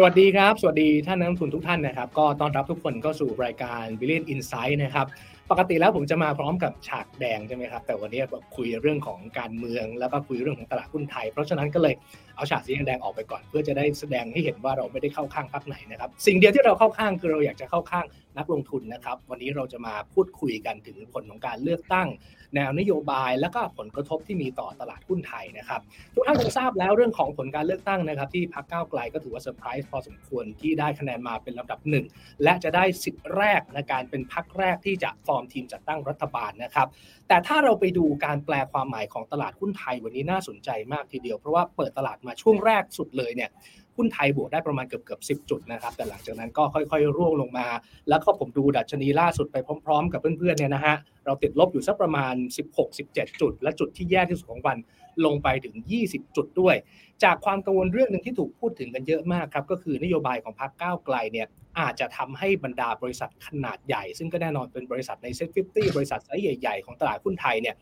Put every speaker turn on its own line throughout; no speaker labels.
สวัสดีครับ สวัสดีท่านนักลงทุนทุกท่านนะครับ ก็ต้อนรับทุกคนเข้าสู่รายการ Billion Insight นะครับ ปกติแล้วผมจะมาพร้อมกับฉากแดงใช่ไหมครับ แต่วันนี้คุยเรื่องของการเมืองแล้วก็คุยเรื่องของตลาดหุ้นไทย เพราะฉะนั้นก็เลย เอาฉากสีแดงออกไปก่อน เพื่อจะได้แสดงให้เห็นว่าเราไม่ได้เข้าข้างพรรคไหนนะครับสิ่งเดียวที่เราเข้าข้างคือเราอยากจะเข้าข้างนักลงทุนนะครับ วันนี้เราจะมาพูดคุยกันถึงผลของการเลือกตั้ง แนวนโยบาย และก็ผลกระทบที่มีต่อตลาดหุ้นไทยนะครับทุกท่านคงทราบแล้วเรื่องของผลการเลือกตั้งนะครับ ที่พรรคก้าวไกลก็ถือว่าเซอร์ไพรส์พอสมควรที่ได้คะแนนมาเป็นลำดับหนึ่งและจะได้สิทธิ์แรกในการเป็นพรรคแรกที่จะฟอร์มทีมจัดตั้งรัฐบาลนะครับ แต่ถ้าเราไปดูการแปลความหมายของตลาดหุ้นไทย วันนี้น่าสนใจมากทีเดียวเพราะว่าเปิดตลาดมาช่วงแรกสุดเลยเนี่ยหุ้นไทยบวกได้ประมาณเกือบเกือบสิจุดนะครับ แต่หลังจากนั้นก็ค่อยๆ ร่วงลงมา แล้วก็ผมดูดัชนีล่าสุดไปพร้อมๆ กับเพื่อนๆเนี่ยนะฮะเราติดลบอยู่สักประมาณ 16-17 จุด และจุดที่แย่ที่สุดของวันลงไปถึง 20 จุดด้วย จากความกังวลเรื่องหนึ่งที่ถูกพูดถึงกันเยอะมากครับก็คือนโยบายของพรรคก้าวไกลเนี่ยอาจจะทำให้บรรดาบริษัทขนาดใหญ่ ซึ่งก็แน่นอนเป็นบริษัทใน SET Fifty บริษัทไซส์ใหญ่ๆของตลาดหุ้นไทยเนี่ย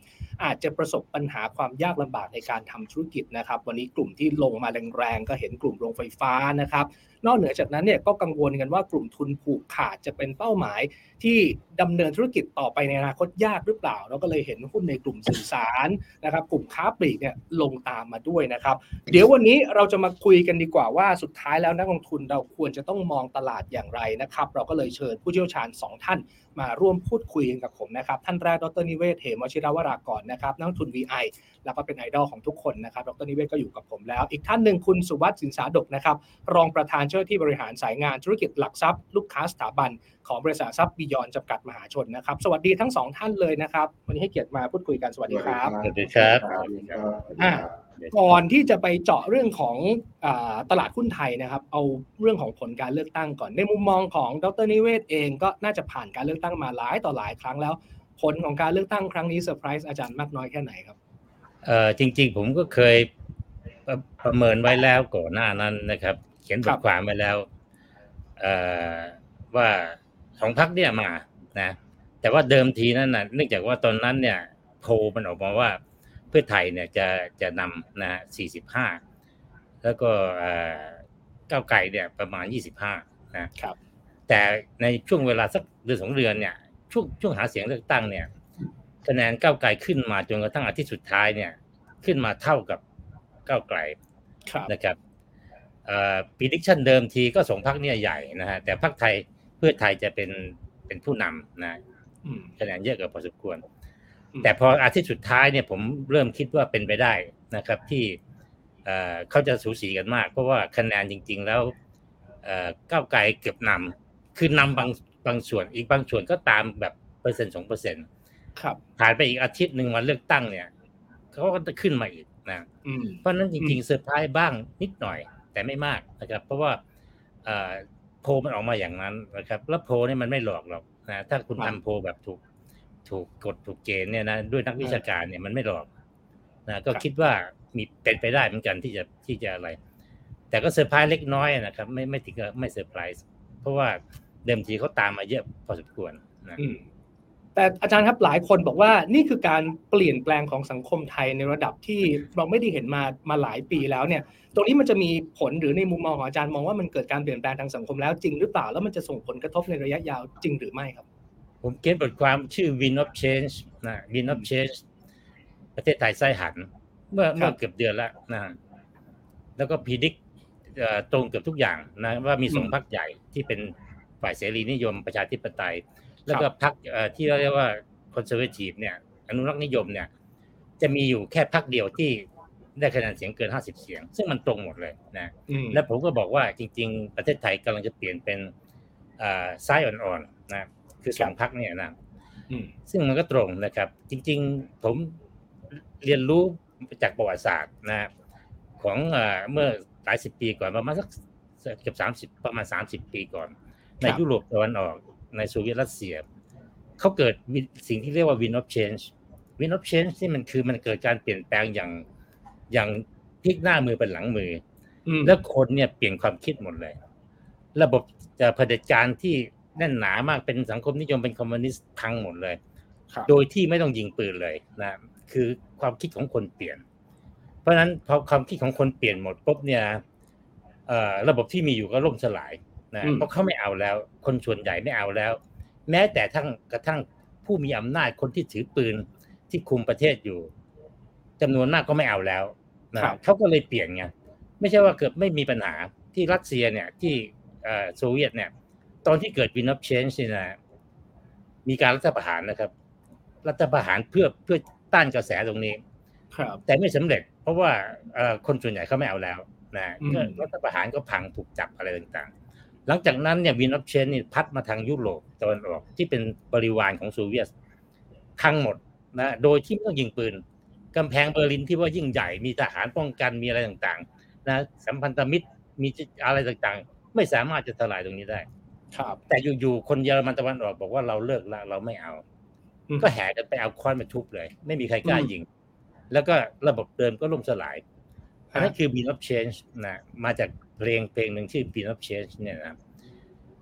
อาจจะประสบปัญหาความยากลำบากในการทำธุรกิจนะครับ วันนี้กลุ่มที่ลงมาแรงๆก็เห็นกลุ่มโรงไฟฟ้านะครับนอกเหนือจากนั้นเนี่ยก็กังวลกันว่ากลุ่มทุนผูกขาดจะเป็นเป้าหมายที่ดำเนินธุรกิจต่อไปในอนาคตยากหรือเปล่า เราก็เลยเห็นหุ้นในกลุ่มสื่อสารนะครับ กลุ่มค้าปลีกเนี่ยลงตามมาด้วยนะครับ เดี๋ยววันนี้เราจะมาคุยกันดีกว่าว่าสุดท้ายแล้วนักลงทุนเราควรจะต้องมองตลาดอย่างไรนะครับ เราก็เลยเชิญผู้เชี่ยวชาญ 2 ท่าน มาร่วมพูดคุยกันกับผมนะครับ ท่านแรกดรนิเวศเหมวชิรวรากรนะครับนักทุน VI แล้วก็เป็นไอดอลของทุกคนนะครับ ดรนิเวศก็อยู่กับผมแล้ว อีกท่านหนึ่งคุณสุวัสดิ์สินสาดกนะครับ รองประธานเจ้าที่บริหารสายงานธุรกิจหลักทรัพย์ ลูกค้าสถาบัน ของบริษัททรัพย์บิยอนจำกัดมหาชนนะครับ สวัสดีทั้งสองท่านเลยนะครับ วันนี้ให้เกียรติมาพูดคุยกันสวัสดีครับ
สวัสดีครับ
อ่าก่อนที่จะไปเจาะเรื่องของอตลาดหุ้นไทยนะครับ เอาเรื่องของผลการเลือกตั้งก่อนในมุมมองของดรนิเวศเองก็น่าจะผ่านการเลือกตั้งมาหลายต่อหลายครั้งแล้ว ผลของการเลือกตั้งครั้งนี้เซอร์ไพรส์อาจารย์มากน้อยแค่ไหนครับ
เอ่อจริง ๆ ผมก็เคยประประเมินไว้แล้วก่อนหน้านั้นนะครับ เขียนบ
ครั
ท
บ
ความไว้แล้วเอ่อว่า สองพักเนี่ยมานะแต่ว่าเดิมทีนั้นนะเนื่องจากว่าตอนนั้นเนี่ยโพลมันออกมาว่าเพื่อไทยเนี่ยจะจะนำนะสี่สิบห้าแล้วก็เอ่อก้าวไกลเนี่ยประมาณยี่สิบห้านะ
ครับ
แต่ในช่วงเวลาสักเดือนสองเดือนเนี่ยช่วงช่วงหาเสียงเลือกตั้งเนี่ยคะแนนก้าวไกลขึ้นมาจนกระทั่งอาทิตย์สุดท้ายเนี่ยขึ้นมาเท่ากับก้าวไกล
ครับ
นะครับเอ่อ prediction เดิมทีก็สองพักเนี่ยใหญ่นะฮะแต่พักไทยเพื่อไทยจะเป็นเป็นผู้นำนะ
อืม
คะแนนเยอะกว่าพอสมควร
อืม
แต่พออาทิตย์สุดท้ายเนี่ยผมเริ่มคิดว่าเป็นไปได้นะครับ ที่เอ่อเขาจะสูสีกันมาก เพราะว่าคะแนนจริง ๆ แล้วเอ่อก้าวไกลเกือบนำคือนำบางบางส่วนอีกบางส่วนก็ตามแบบเปอร์เซ็นต์สองเปอร์เซ็นต์
ครับ
ผ่านไปอีกอาทิตย์หนึ่งวันเลือกตั้งเนี่ยเขาก็จะขึ้นมาอีกนะ
อืม
เพราะฉะนั้นจ
อื
ริง
ม
ๆเซอร์ไพรส์บ้างนิดหน่อย แต่ไม่มากนะครับ เพราะว่าเอ่อ โพลมันออกมาอย่างนั้นนะครับ แล้วโพลเนี่ยมันไม่หลอกหรอกนะถ้าคุณทำโพลแบบถูกถูกกฎถูกเกณฑ์เนี่ยนะด้วยนักวิชาการเนี่ยมันไม่หลอกนะก็คิดว่ามีเป็นไปได้เหมือนกันที่จะที่จะอะไร แต่ก็เซอร์ไพรส์เล็กน้อยนะครับ ไม่ไม่ถึงกับไม่เซอร์ไพรส์เพราะว่าเดิมทีเขาตามมาเยอะพอสมควรนะ
อืม แต่อาจารย์ครับหลายคนบอกว่านี่คือการเปลี่ยนแปลงของสังคมไทยในระดับที่เราไม่ได้เห็นมามาหลายปีแล้วเนี่ย ตรงนี้มันจะมีผลหรือในมุมมองของอาจารย์มองว่ามันเกิดการเปลี่ยนแปลงทางสังคมแล้วจริงหรือเปล่าแล้วมันจะส่งผลกระทบในระยะยาวจริงหรือไม่ครับ
ผมเขียนบทความชื่อ Wind of Change นะ Wind of Change ประเทศไทยไส้หัน เมื่อ
ครับ
เมื่อเกือบเดือนแล้วนะแล้วก็ predict ตรงเกือบทุกอย่างนะว่ามีสองพรรคใหญ่ที่เป็นฝ่ายเสรีนิยมประชาธิปไตย แล้วก็พรรคเอ่อที่เรียกว่า conservative เนี่ยอนุรักษ์นิยมเนี่ย จะมีอยู่แค่พรรคเดียวที่ได้คะแนนเสียงเกิน 50 เสียง ซึ่งมันตรงหมดเลยนะ
อืม
และผมก็บอกว่าจริง ๆ ประเทศไทยกำลังจะเปลี่ยนเป็นอ่าซ้ายอ่อนๆนะคือสองพรรคเนี่ยนะ
อืม
ซึ่งมันก็ตรงนะครับ จริง ๆ ผมเรียนรู้จากประวัติศาสตร์นะของเอ่อเมื่อหลายสิบปีก่อนประมาณสักเกือบสามสิบประมาณสามสิบปีก่อน ในยุโรปตะวันออก ในโซเวียตรัสเซียเขาเกิดวิสิ่งที่เรียกว่า win of change win of change ที่มันคือมันเกิดการเปลี่ยนแปลงอย่างอย่างพลิกหน้ามือเป็นหลังมือ
อืม
แล้วคนเนี่ยเปลี่ยนความคิดหมดเลย ระบบจะเผด็จการที่แน่นหนามากเป็นสังคมนิยมเป็นคอมมิวนิสต์พังหมดเลย
ครับ
โดยที่ไม่ต้องยิงปืนเลยนะคือความคิดของคนเปลี่ยน เพราะฉะนั้นพอความคิดของคนเปลี่ยนหมดปุ๊บเนี่ยระบบที่มีอยู่ก็ล่มสลาย นะเพราะเขาไม่เอาแล้ว คนส่วนใหญ่ไม่เอาแล้ว แม้แต่ทั้งกระทั่งผู้มีอำนาจคนที่ถือปืนที่คุมประเทศอยู่จำนวนมากก็ไม่เอาแล้วนะเขาก็เลยเปลี่ยนไงไม่ใช่ว่าเกิดไม่มีปัญหาที่รัสเซียเนี่ยที่โซเวียตเนี่ย ตอนที่เกิด Wind of Change นะมีการรัฐประหารนะครับ รัฐประหารเพื่อเพื่อต้านกระแสตรงนี้
ครับ
แต่ไม่สำเร็จ เพราะว่าคนส่วนใหญ่เขาไม่เอาแล้วนะก็รัฐประหารก็พังถูกจับอะไรต่างๆ หลังจากนั้นเนี่ย Wind of Change นี่พัดมาทางยุโรปตะวันออกที่เป็นบริวารของโซเวียตทั้งหมดนะโดยที่ไม่ต้องยิงปืนกำแพงเบอร์ลินที่ว่ายิ่งใหญ่มีทหารป้องกันมีอะไรต่างๆนะสัมพันธมิตรมีอะไรต่างๆ ไม่สามารถจะทลายตรงนี้ได้
ครับ
แต่อยู่ๆคนเยอรมันตะวันออกบอกว่าเราเลิกละเราไม่เอา ก็แห่กันไปเอาค้อนมาทุบเลย ไม่มีใครกล้ายิง แล้วก็ระบบเดิมก็ล่มสลายอันนั้นคือ Bean of Change นะมาจาก เพลงเพลงหนึ่งชื่อ Bean of Change เนี่ยนะ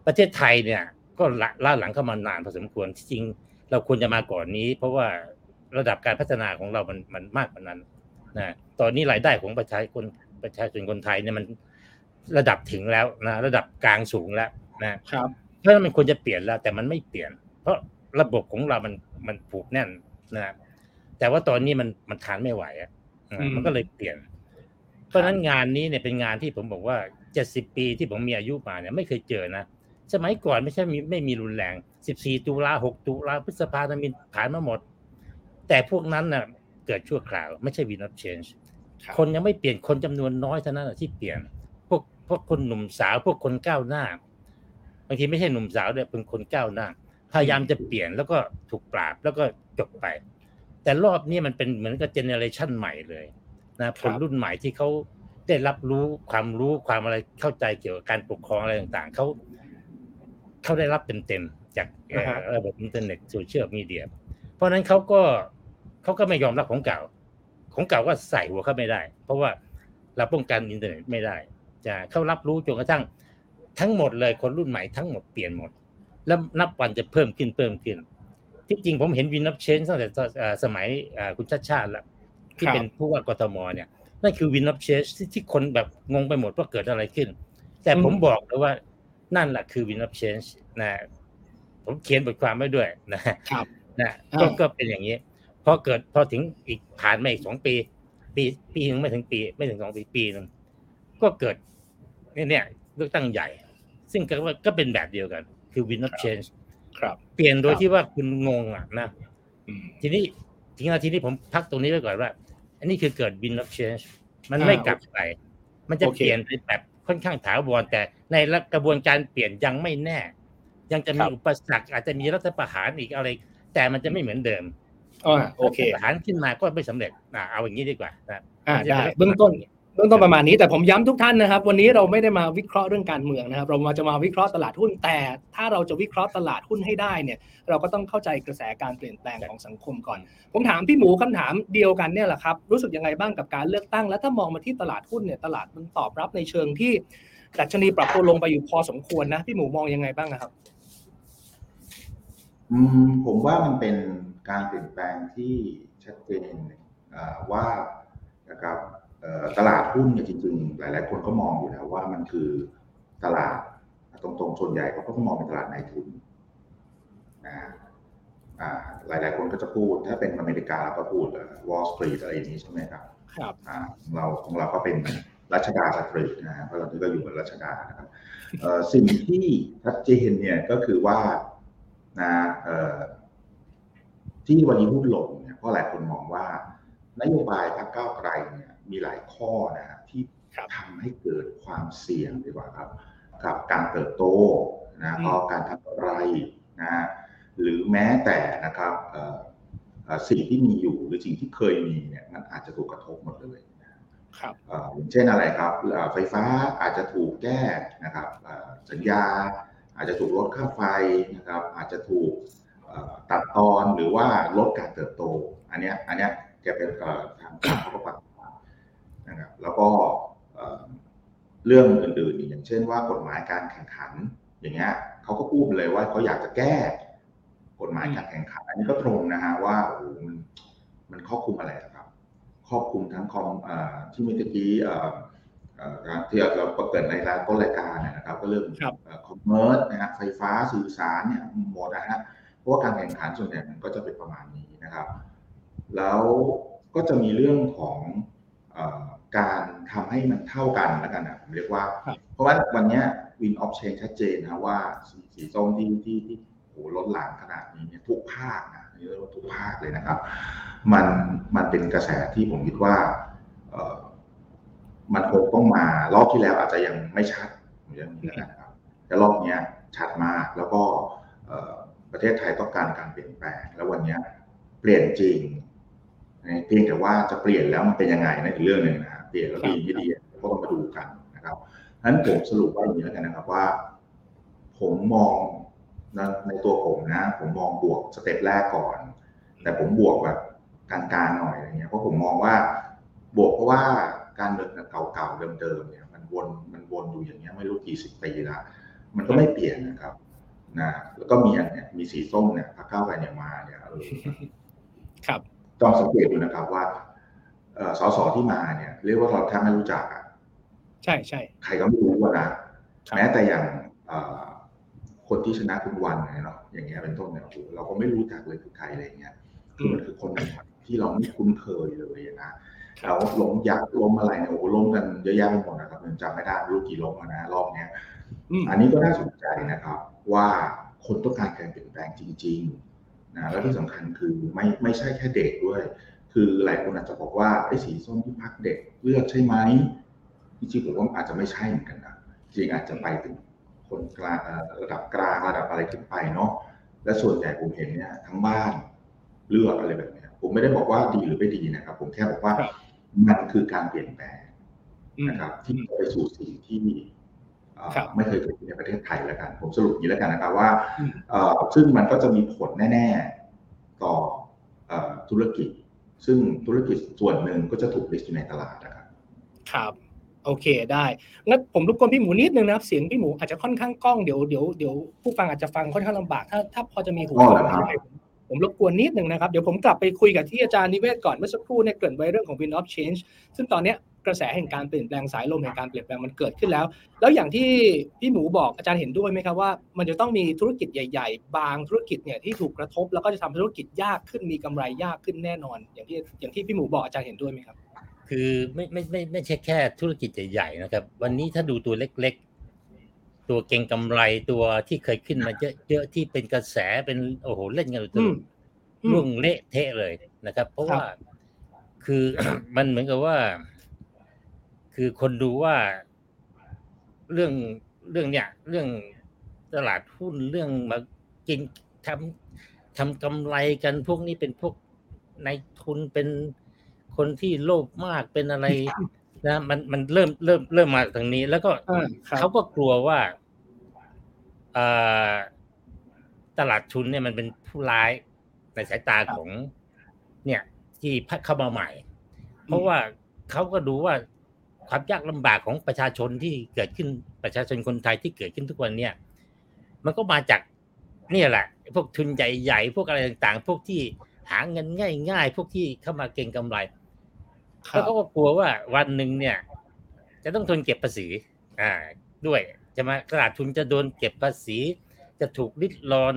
ประเทศไทยเนี่ย ก็ล่าหลังเข้ามานานพอสมควรที่จริง เราควรจะมาก่อนนี้ เพราะว่าระดับการพัฒนาของเรามันมันมากกว่านั้นนะตอนนี้รายได้ของประชาชนประชาชนคนไทยเนี่ยมันระดับถึงแล้วนะระดับกลางสูงแล้วนะครับเพราะฉะนั้นมันควรจะเปลี่ยนแล้ว แต่มันไม่เปลี่ยน เพราะระบบของเรามันมันผูกแน่นนะแต่ว่าตอนนี้มันมันทานไม่ไหวอะมันก็เลยเปลี่ยนเพ ราะฉะนั้นงานนี้เนี่ยเป็นงานที่ผมบอกว่าเจ็ดสิบปีที่ผมมีอายุมาเนี่ยไม่เคยเจอนะสมัยก่อนไม่ใช่มีไม่มีรุนแรงสิบสี่ตุลาหกตุลาพฤษภาธมินผ่านมาหมด แต่พวกนั้นน่ะเกิดชั่วคราว ไม่ใช่วินอ f เชนจ์คนยังไม่เปลี่ยนคนจำนวนน้อยเท่านั้นที่เปลี่ยน พวกพวกคนหนุ่มสาวพวกคนก้าวหน้าบางทีไม่ใช่หนุ่มสาวเนี่ยเป็นคนก้าวหน้า พยายามจะเปลี่ยนแล้วก็ถูกปราบแล้วก็จบไป แต่รอบนี้มันเป็นเหมือนกับ generation ใหม่เลย นะคนรุ่นใหม่ที่เขาได้รับรู้ความรู้ความอะไรเข้าใจเกี่ยวกับการปกครองอะไรต่างๆเขาเขาได้รับเต็มๆจากระบบอินเทอร์เน็ต social media เพราะนั้นเขาก็เขาก็ไม่ยอมรับของเก่า ของเก่าก็ใส่หัวเขาไม่ได้ เพราะว่าเราป้องกันอินเทอร์เน็ตไม่ได้จะเขารับรู้จนกระทั่งทั้งหมดเลยคนรุ่นใหม่ทั้งหมดเปลี่ยนหมด แล้วนับวันจะเพิ่มขึ้นเพิ่มขึ้น ที่จริงผมเห็นวินนับเชนตั้งแต่สมัยคุณชาติชาติแล้ว ที่เป็นผู้ว่ากทมเนี่ยนั่นคือวินนับเชนที่คนแบบงงไปหมดว่าเกิดอะไรขึ้น แต่ผมบอกเลยว่านั่นแหละคือวินนับเชนนะผมเขียนบทความไว้ด้วยนะครับนะก็ก็เป็นอย่างนี้พอเกิดพอถึงอีกผ่านมาอีกสองปี ปีปีนึงไม่ถึงปี ไม่ถึงสองปีปีนึงก็เกิดเนี่ยเลือกตั้งใหญ่ ซึ่งก็ก็เป็นแบบเดียวกัน คือ win not change
ครับ
เปลี่ยนโดยที่ว่าคุณงงอะนะทีนี้ทีนี้ทีนี้ผมพักตรงนี้ไว้ก่อนว่า อันนี้คือเกิด win not change มันไม่กลับไป มันจะเปลี่ยนไปแบบค่อนข้างถาวรแต่ในกระบวนการเปลี่ยนยังไม่แน่ ยังจะมีอุปสรรคอาจจะมีรัฐประหารอีกอะไร แต่มันจะไม่เหมือนเดิม
อ๋อโอเค
ประหารขึ้นมาก็ไม่สำเร็จอ่าเอาอย่างนี้ดีกว่านะ
อ่าได้เบื้องต้น เบื้องต้นประมาณนี้แต่ผมย้ำทุกท่านนะครับ วันนี้เราไม่ได้มาวิเคราะห์เรื่องการเมืองนะครับ เรามาจะมาวิเคราะห์ตลาดหุ้นแต่ ถ้าเราจะวิเคราะห์ตลาดหุ้นให้ได้เนี่ย เราก็ต้องเข้าใจกระแสการเปลี่ยนแปลงของสังคมก่อน ผมถามพี่หมูคำถามเดียวกันเนี่ยแหละครับรู้สึกยังไงบ้างกับการเลือกตั้ง แล้วถ้ามองมาที่ตลาดหุ้นเนี่ยตลาดมันตอบรับในเชิงที่ดัชนีปรับตัวลงไปอยู่พอสมควรนะพี่หมูมองยังไงบ้างครับ
ผมว่ามันเป็นการเปลี่ยนแปลงที่ชัดเจนว่านะครับ ตลาดหุ้นเนี่ยจริงๆ หลาย ๆ คนก็มองอยู่แล้วว่ามันคือตลาดตรงๆส่วนใหญ่เขาก็มองเป็นตลาดนายทุนนะหลาย ๆ คนก็จะพูด ถ้าเป็นอเมริกาเราก็พูด Wall Street อะไรอย่างนี้ใช่ไหมครับ
ครับ
เราของเราก็เป็นรัชดาสตรีทนะฮะเพราะเราก็อยู่บนรัชดานะครับสิ่งที่ชัดเจนเนี่ยก็คือว่านะที่วันนี้หุ้นลงเนี่ยเพราะหลายคนมองว่านโยบายพรรคก้าวไกลเนี่ย มีหลายข้อนะฮะที่ทำให้เกิดความเสี่ยงดีกว่าครับ กับการเติบโตนะก็การทำอะไรนะหรือแม้แต่นะครับสิ่งที่มีอยู่หรือสิ่งที่เคยมีเนี่ยมันอาจจะถูกกระทบหมดเลย
ครับ
อย่างเช่นอะไรครับไฟฟ้าอาจจะถูกแก้นะครับสัญญาอาจจะถูกลดค่าไฟนะครับ อาจจะถูกตัดตอนหรือว่าลดการเติบโต อันนี้อันนี้แกเป็นทางการเขาก็ปัด นะครับแล้วก็เรื่องอื่นๆอย่างเช่นว่ากฎหมายการแข่งขันอย่างเงี้ยเขาก็พูดเลยว่าเขาอยากจะแก้กฎหมายการแข่งขัน อันนี้ก็ตรงนะฮะว่าโอ้มันมันครอบคลุมอะไรครับครอบคลุมทั้งคอมที่เมื่อกี้ที่เราประเกิดในรายต้นรายการนะครับ ก็เรื่อง commerce นะฮะไฟฟ้าสื่อสารเนี่ยหมดนะฮะเพราะว่าการแข่งขันส่วนใหญ่มันก็จะเป็นประมาณนี้นะครับ แล้วก็จะมีเรื่องของ การทำให้มันเท่ากันแล้วกันนะผมเรียกว่า เพราะว่าวันนี้ wind of change ชัดเจนนะว่าสีส้มที่ที่ที่โหล้นหลังขนาดนี้เนี่ยทุกภาคนะเรียกว่าทุกภาคเลยนะครับ มันมันเป็นกระแสที่ผมคิดว่ามันคงต้องมารอบที่แล้วอาจจะยังไม่ชัดอย่างนี้นะครับแต่รอบนี้ชัดมากแล้วก็ประเทศไทยต้องการการเปลี่ยนแปลง แล้ววันนี้เปลี่ยนจริง เพียงแต่ว่าจะเปลี่ยนแล้วมันเป็นยังไงนั่นอีกเรื่องหนึ่งนะเปลี่ยนแล้วดีไม่ดีก็ต้องมาดูกันนะครับนั้นผมสรุปว่าอย่างนี้แล้วกันนะครับว่า ผมมองในตัวผมนะ ผมมองบวกสเต็ปแรกก่อน แต่ผมบวกแบบกลางๆหน่อยอะไรเงี้ยเพราะผมมองว่าบวกเพราะว่าการเมืองเก่าๆเดิมๆเนี่ยมันวนมันวนอยู่อย่างเงี้ยไม่รู้กี่สิบปีละมันก็ไม่เปลี่ยนนะครับนะแล้วก็มีอันเนี้ยมีสีส้มเนี่ยพรรคก้าไกลเนี่ยมาเนี่ย
ครับ
ต้องสังเกตดูนะครับว่าสสที่มาเนี่ยเรียกว่าเราแทบไม่รู้จักอะ
ใช่ใช่
ใครก็ไม่รู้ว่านะแม้แต่อย่างคนที่ชนะคุณวันเนาะอย่างเงี้ยเป็นต้นเนี่ยเราก็ไม่รู้จักเลยคือใครอะไรเงี้ยคือมันคือคนที่เราไม่คุ้นเคยเลยนะแล้วล้มยักษ์ล้มอะไรเนี่ยโอ้ล้มกันเยอะแยะไปหมดนะครับจำไม่ได้รู้กี่ล้มนะรอบเนี้ยอันนี้ก็น่าสนใจนะครับ ว่าคนต้องการการเปลี่ยนแปลงจริง ๆ นะแล้วที่สำคัญคือไม่ไม่ใช่แค่เด็กด้วย คือหลายคนอาจจะบอกว่าไอ้สีส้มที่พักเด็กเลือกใช่ไหมจริงๆผมว่าอาจจะไม่ใช่เหมือนกันนะจริงอาจจะไปถึงคนกลางระดับกลางระดับอะไรขึ้นไปเนาะและส่วนใหญ่ผมเห็นเนี่ยทั้งบ้านเลือกอะไรแบบนี้ผมไม่ได้บอกว่าดีหรือไม่ดีนะครับ ผมแค่บอกว่ามันคือการเปลี่ยนแปลงนะครับ ที่ไปสู่สิ่งที่ ไม่เคยเกิดขึ้นในประเทศไทยแล้วกัน ผมสรุปอย่างนี้แล้วกันนะครับว่าซึ่งมันก็จะมีผลแน่ ๆ ต่อธุรกิจ ซึ่งธุรกิจส่วนหนึ่งก็จะถูกลิสต์อยู่ในตลาดนะครับ
ครับโอเคได้งั้นผมรบกวนพี่หมูนิดนึงนะครับ เสียงพี่หมูอาจจะค่อนข้างกล้องเดี๋ยวเดี๋ยวเดี๋ยวผู้ฟังอาจจะฟังค่อนข้างลำบากถ้าถ้าพอจะมีหูฟังผมรบกวนนิดหนึ่งนะครับ เดี๋ยวผมกลับไปคุยกับที่อาจารย์นิเวศก่อนเมื่อสักครู่เนี่ยเกริ่นไว้เรื่องของ Wind of Change ซึ่งตอนนี้ กระแสแห่งการเปลี่ยนแปลงสายลมแห่งการเปลี่ยนแปลงมันเกิดขึ้นแล้ว แล้วอย่างที่พี่หมูบอกอาจารย์เห็นด้วยไหมครับว่า มันจะต้องมีธุรกิจใหญ่ ๆ บางธุรกิจเนี่ยที่ถูกกระทบ แล้วก็จะทำธุรกิจยากขึ้นมีกำไรยากขึ้นแน่นอน อย่างที่อย่างที่พี่หมูบอกอาจารย์เห็นด้วยไหมครับ
คือไม่ไม่ไม่ไม่ใช่แค่ธุรกิจใหญ่ๆนะครับ วันนี้ถ้าดูตัวเล็ก ๆ ตัวเก่งกำไรตัวที่เคยขึ้นมาเยอะๆที่เป็นกระแสเป็นโอ้โหเล่นกันตัวร่วงเละเทะเลยนะครับ เพราะว่าคือมันเหมือนกับว่า คือคนดูว่าเรื่องเรื่องเนี้ยเรื่องตลาดหุ้นเรื่องมากินทำทำกำไรกันพวกนี้เป็นพวกในทุนเป็นคนที่โลภมากเป็นอะไรนะมันมันเริ่มเริ่มเริ่มมาทางนี้ แล้วก็เขาก็กลัวว่าตลาดทุนเนี่ยมันเป็นผู้ร้ายในสายตาของ เนี่ย ที่พักเข้ามาใหม่ เพราะว่าเขาก็ดูว่า ความยากลำบากของประชาชนที่เกิดขึ้นประชาชนคนไทยที่เกิดขึ้นทุกวันเนี่ยมันก็มาจากนี่แหละ พวกทุนใหญ่ๆพวกอะไรต่างๆ พวกที่หาเงินง่ายๆ พวกที่เข้ามาเก่งกำไรแล้วก็กลัวว่าวันหนึ่งเนี่ย จะต้องทนเก็บภาษี อ่า ด้วยจะมาตลาดทุนจะโดนเก็บภาษี จะถูกริดรอน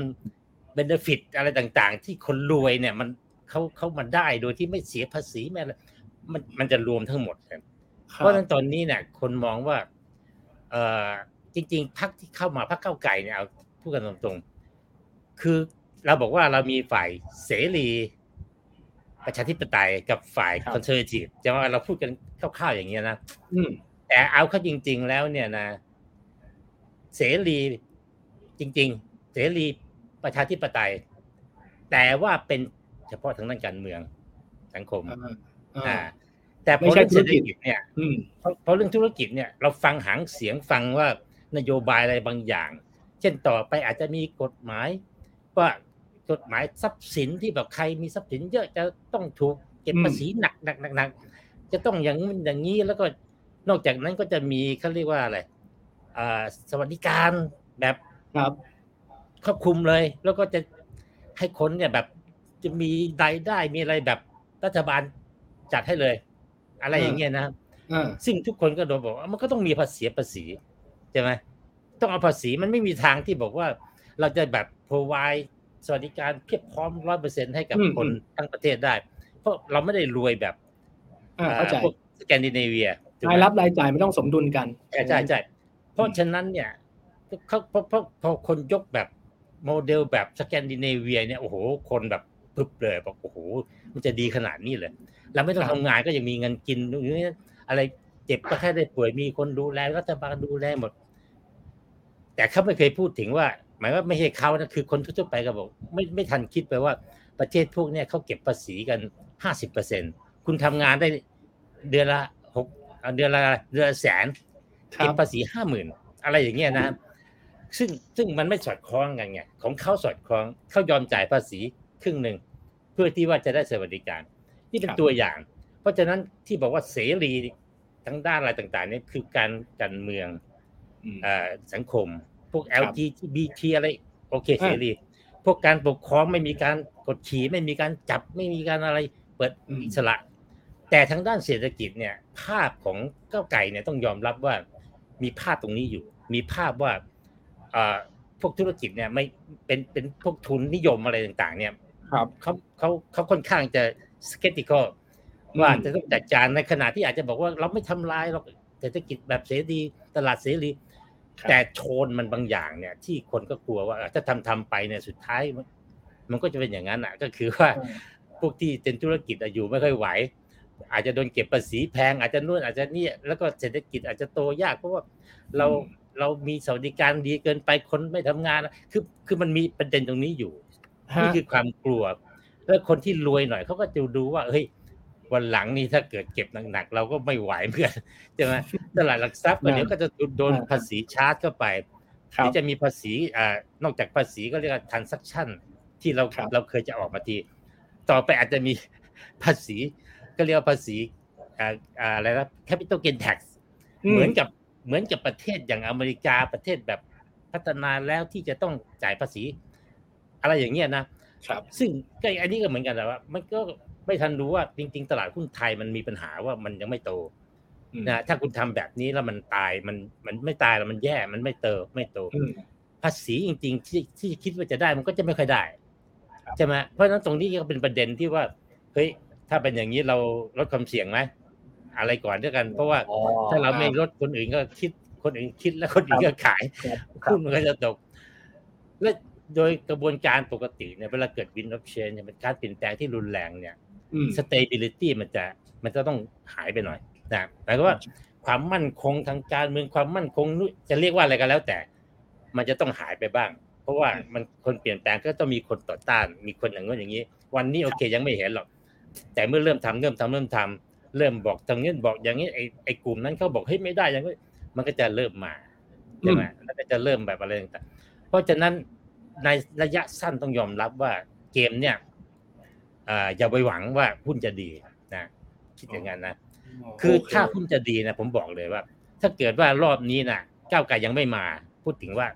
benefit อะไรต่างๆ ที่คนรวยเนี่ย มันเขาเขามาได้โดยที่ไม่เสียภาษีแม้มันมันจะรวมทั้งหมด เพราะฉะนั้นตอนนี้เนี่ยคนมองว่า เออจริง ๆพรรคที่เข้ามาพรรคก้าวไกลเนี่ยเอาพูดกันตรงๆ คือเราบอกว่าเรามีฝ่ายเสรีประชาธิปไตยกับฝ่าย conservative จะว่าเราพูดกันคร่าวๆอย่างเงี้ยนะแต่เอาเข้าจริง ๆ แล้วเนี่ยนะ เสรีจริง ๆ เสรีประชาธิปไตย แต่ว่าเป็นเฉพาะทางด้านการเมืองสังคมอ่า แต่พอเรื่องเศรษฐกิจเนี่ยเพราะเรื่องธุรกิจเนี่ยเราฟังหางเสียงฟังว่านโยบายอะไรบางอย่าง เช่นต่อไปอาจจะมีกฎหมาย ว่ากฎหมายทรัพย์สินที่แบบใครมีทรัพย์สินเยอะจะต้องถูกเก็บภาษีหนักหนักหนักหนักจะต้องอย่างอย่างนี้แล้วก็นอกจากนั้นก็จะมีเขาเรียกว่าอะไรอ่าสวัสดิการแบบ
ครับ
ครอบคลุมเลย แล้วก็จะให้คนเนี่ยแบบจะมีรายได้มีอะไรแบบรัฐบาลจัดให้เลย อะไรอย่างเงี้ยนะซึ่งทุกคนก็โดนบอกว่ามันก็ต้องมีภาษีภาษีใช่ไหมต้องเอาภาษีมันไม่มีทางที่บอกว่า เราจะแบบ provide สวัสดิการเพียบพร้อมร้อยเปอร์เซ็นให้กับคนทั้งประเทศได้ เพราะเราไม่ได้รวยแบบพวกสแกนดิเนเวีย
รายรับรายจ่ายไม่ต้องสมดุลกัน
ใช่ใช่ใช่เพราะฉะนั้นเนี่ยเขาเพราะเพราะพอคนยกแบบโมเดลแบบสแกนดิเนเวียเนี่ยโอ้โหคนแบบ พึบเลยบอกโอ้โหมันจะดีขนาดนี้เลยเราไม่ต้องทำงานก็ยังมีเงินกินอะไรเจ็บก็แค่ได้ป่วยมีคนดูแลรัฐบาลดูแลหมด แต่เขาไม่เคยพูดถึงว่า หมายว่าไม่ใช่เขานะคือคนทั่วไปก็บอก ไม่ไม่ทันคิดไปว่าประเทศพวกนี้เขาเก็บภาษีกันห้าสิบเปอร์เซ็นคุณทำงานได้เดือนละหกเดือนละเดือนละแสนเก็บภาษีห้าหมื่นอะไรอย่างเงี้ยนะซึ่งซึ่งมันไม่สอดคล้องกันไงของเขาสอดคล้องเขายอมจ่ายภาษีครึ่งหนึ่งเพื่อที่ว่าจะได้สวัสดิการ นี่เป็นตัวอย่าง เพราะฉะนั้นที่บอกว่าเสรีทั้งด้านอะไรต่างๆนี่คือการการเมืองสังคม พวก LGBT อะไรโอเคเสรี พวกการปกครองไม่มีการกดขี่ไม่มีการจับไม่มีการอะไรเปิดอิสระ แต่ทางด้านเศรษฐกิจเนี่ย ภาพของเก้าไก่เนี่ยต้องยอมรับว่ามีภาพตรงนี้อยู่ มีภาพว่าพวกธุรกิจเนี่ยไม่เป็นเป็นพวกทุนนิยมอะไรต่าง ๆ เนี่ย
ครับ
เขาเขาเขาค่อนข้างจะสเกติคอลว่าจะต้องจัดการในขณะที่อาจจะบอกว่าเราไม่ทำลายเราเศรษฐกิจแบบเสรีตลาดเสรีแต่โชนมันบางอย่างเนี่ย ที่คนก็กลัวว่าถ้าทำทำไปเนี่ยสุดท้าย มันก็จะเป็นอย่างนั้นอะ ก็คือว่าพวกที่เป็นธุรกิจอยู่ไม่ค่อยไหว อาจจะโดนเก็บภาษีแพง อาจจะนู่นอาจจะนี่แล้วก็เศรษฐกิจอาจจะโตยากเพราะว่าเราเรามีสวัสดิการดีเกินไปคนไม่ทำงาน คือคือมันมีประเด็นตรงนี้อยู่ นี่คือความกลัวแล้วคนที่รวยหน่อยเขาก็จะดูว่าเฮ้ยวันหลังนี่ถ้าเกิดเก็บหนักๆเราก็ไม่ไหวเพื่อนใช่ไหมตลาดหลักทรัพย์เดี๋ยวก็จะโดนภาษีชาร์จเข้าไปที่จะมีภาษีอ่านอกจากภาษีก็เรียกว่า transaction ที่เราเราเคยจะออกมาที ต่อไปอาจจะมีภาษีก็เรียกว่าภาษีอ่าอะไรนะ capital gain tax เหมือนกับเหมือนกับประเทศอย่างอเมริกาประเทศแบบพัฒนาแล้วที่จะต้องจ่ายภาษี อะไรอย่างเงี้ยนะ
ครับ
ซึ่งก็อันนี้ก็เหมือนกันแต่ว่า มันก็ไม่ทันรู้ว่าจริง ๆ ตลาดหุ้นไทยมันมีปัญหาว่ามันยังไม่โตนะถ้าคุณทำแบบนี้แล้วมันตายมันมันไม่ตายแล้วมันแย่มันไม่เติบไม่โตภาษีจริง ๆ ที่ที่คิดว่าจะได้มันก็จะไม่ค่อยได้ใช่ไหมเพราะฉะนั้นตรงนี้ก็เป็นประเด็นที่ว่าเฮ้ยถ้าเป็นอย่างนี้เราลดความเสี่ยงไหมอะไรก่อนด้วยกัน เพราะว่าถ้าเราไม่ลดคนอื่นก็คิดคนอื่นคิดแล้วคนอื่นก็ขายหุ้นมันก็จะตก และ โดยกระบวนการปกติเนี่ยเวลาเกิดวินออฟเชนเนี่ยเป็นการเปลี่ยนแปลงที่รุนแรงเนี่ย stability มันจะมันจะต้องหายไปหน่อยนะหมายความว่าความมั่นคงทางการเมืองความมั่นคงจะเรียกว่าอะไรก็แล้วแต่ มันจะต้องหายไปบ้าง เพราะว่ามันคนเปลี่ยนแปลงก็ต้องมีคนต่อต้าน มีคนอย่างนู้นอย่างนี้ วันนี้โอเคยังไม่เห็นหรอก แต่เมื่อเริ่มทำเริ่มทำเริ่มทำเริ่มบอกทางนี้บอกอย่างนี้ไอ้ไอ้กลุ่มนั้นเขาบอกเฮ้ยไม่ได้อย่างนี้มันก็จะเริ่มมาใช่ไหมแล้วก็จะเริ่มแบบอะไรต่างๆเพราะฉะนั้น ในระยะสั้นต้องยอมรับว่าเกมเนี่ยอย่าไปหวังว่าหุ้นจะดีนะคิดอย่างนั้นนะคือถ้าหุ้นจะดีนะผมบอกเลยว่า ถ้าเกิดว่ารอบนี้นะก้าวไก่ยังไม่มา พูดถึงว่า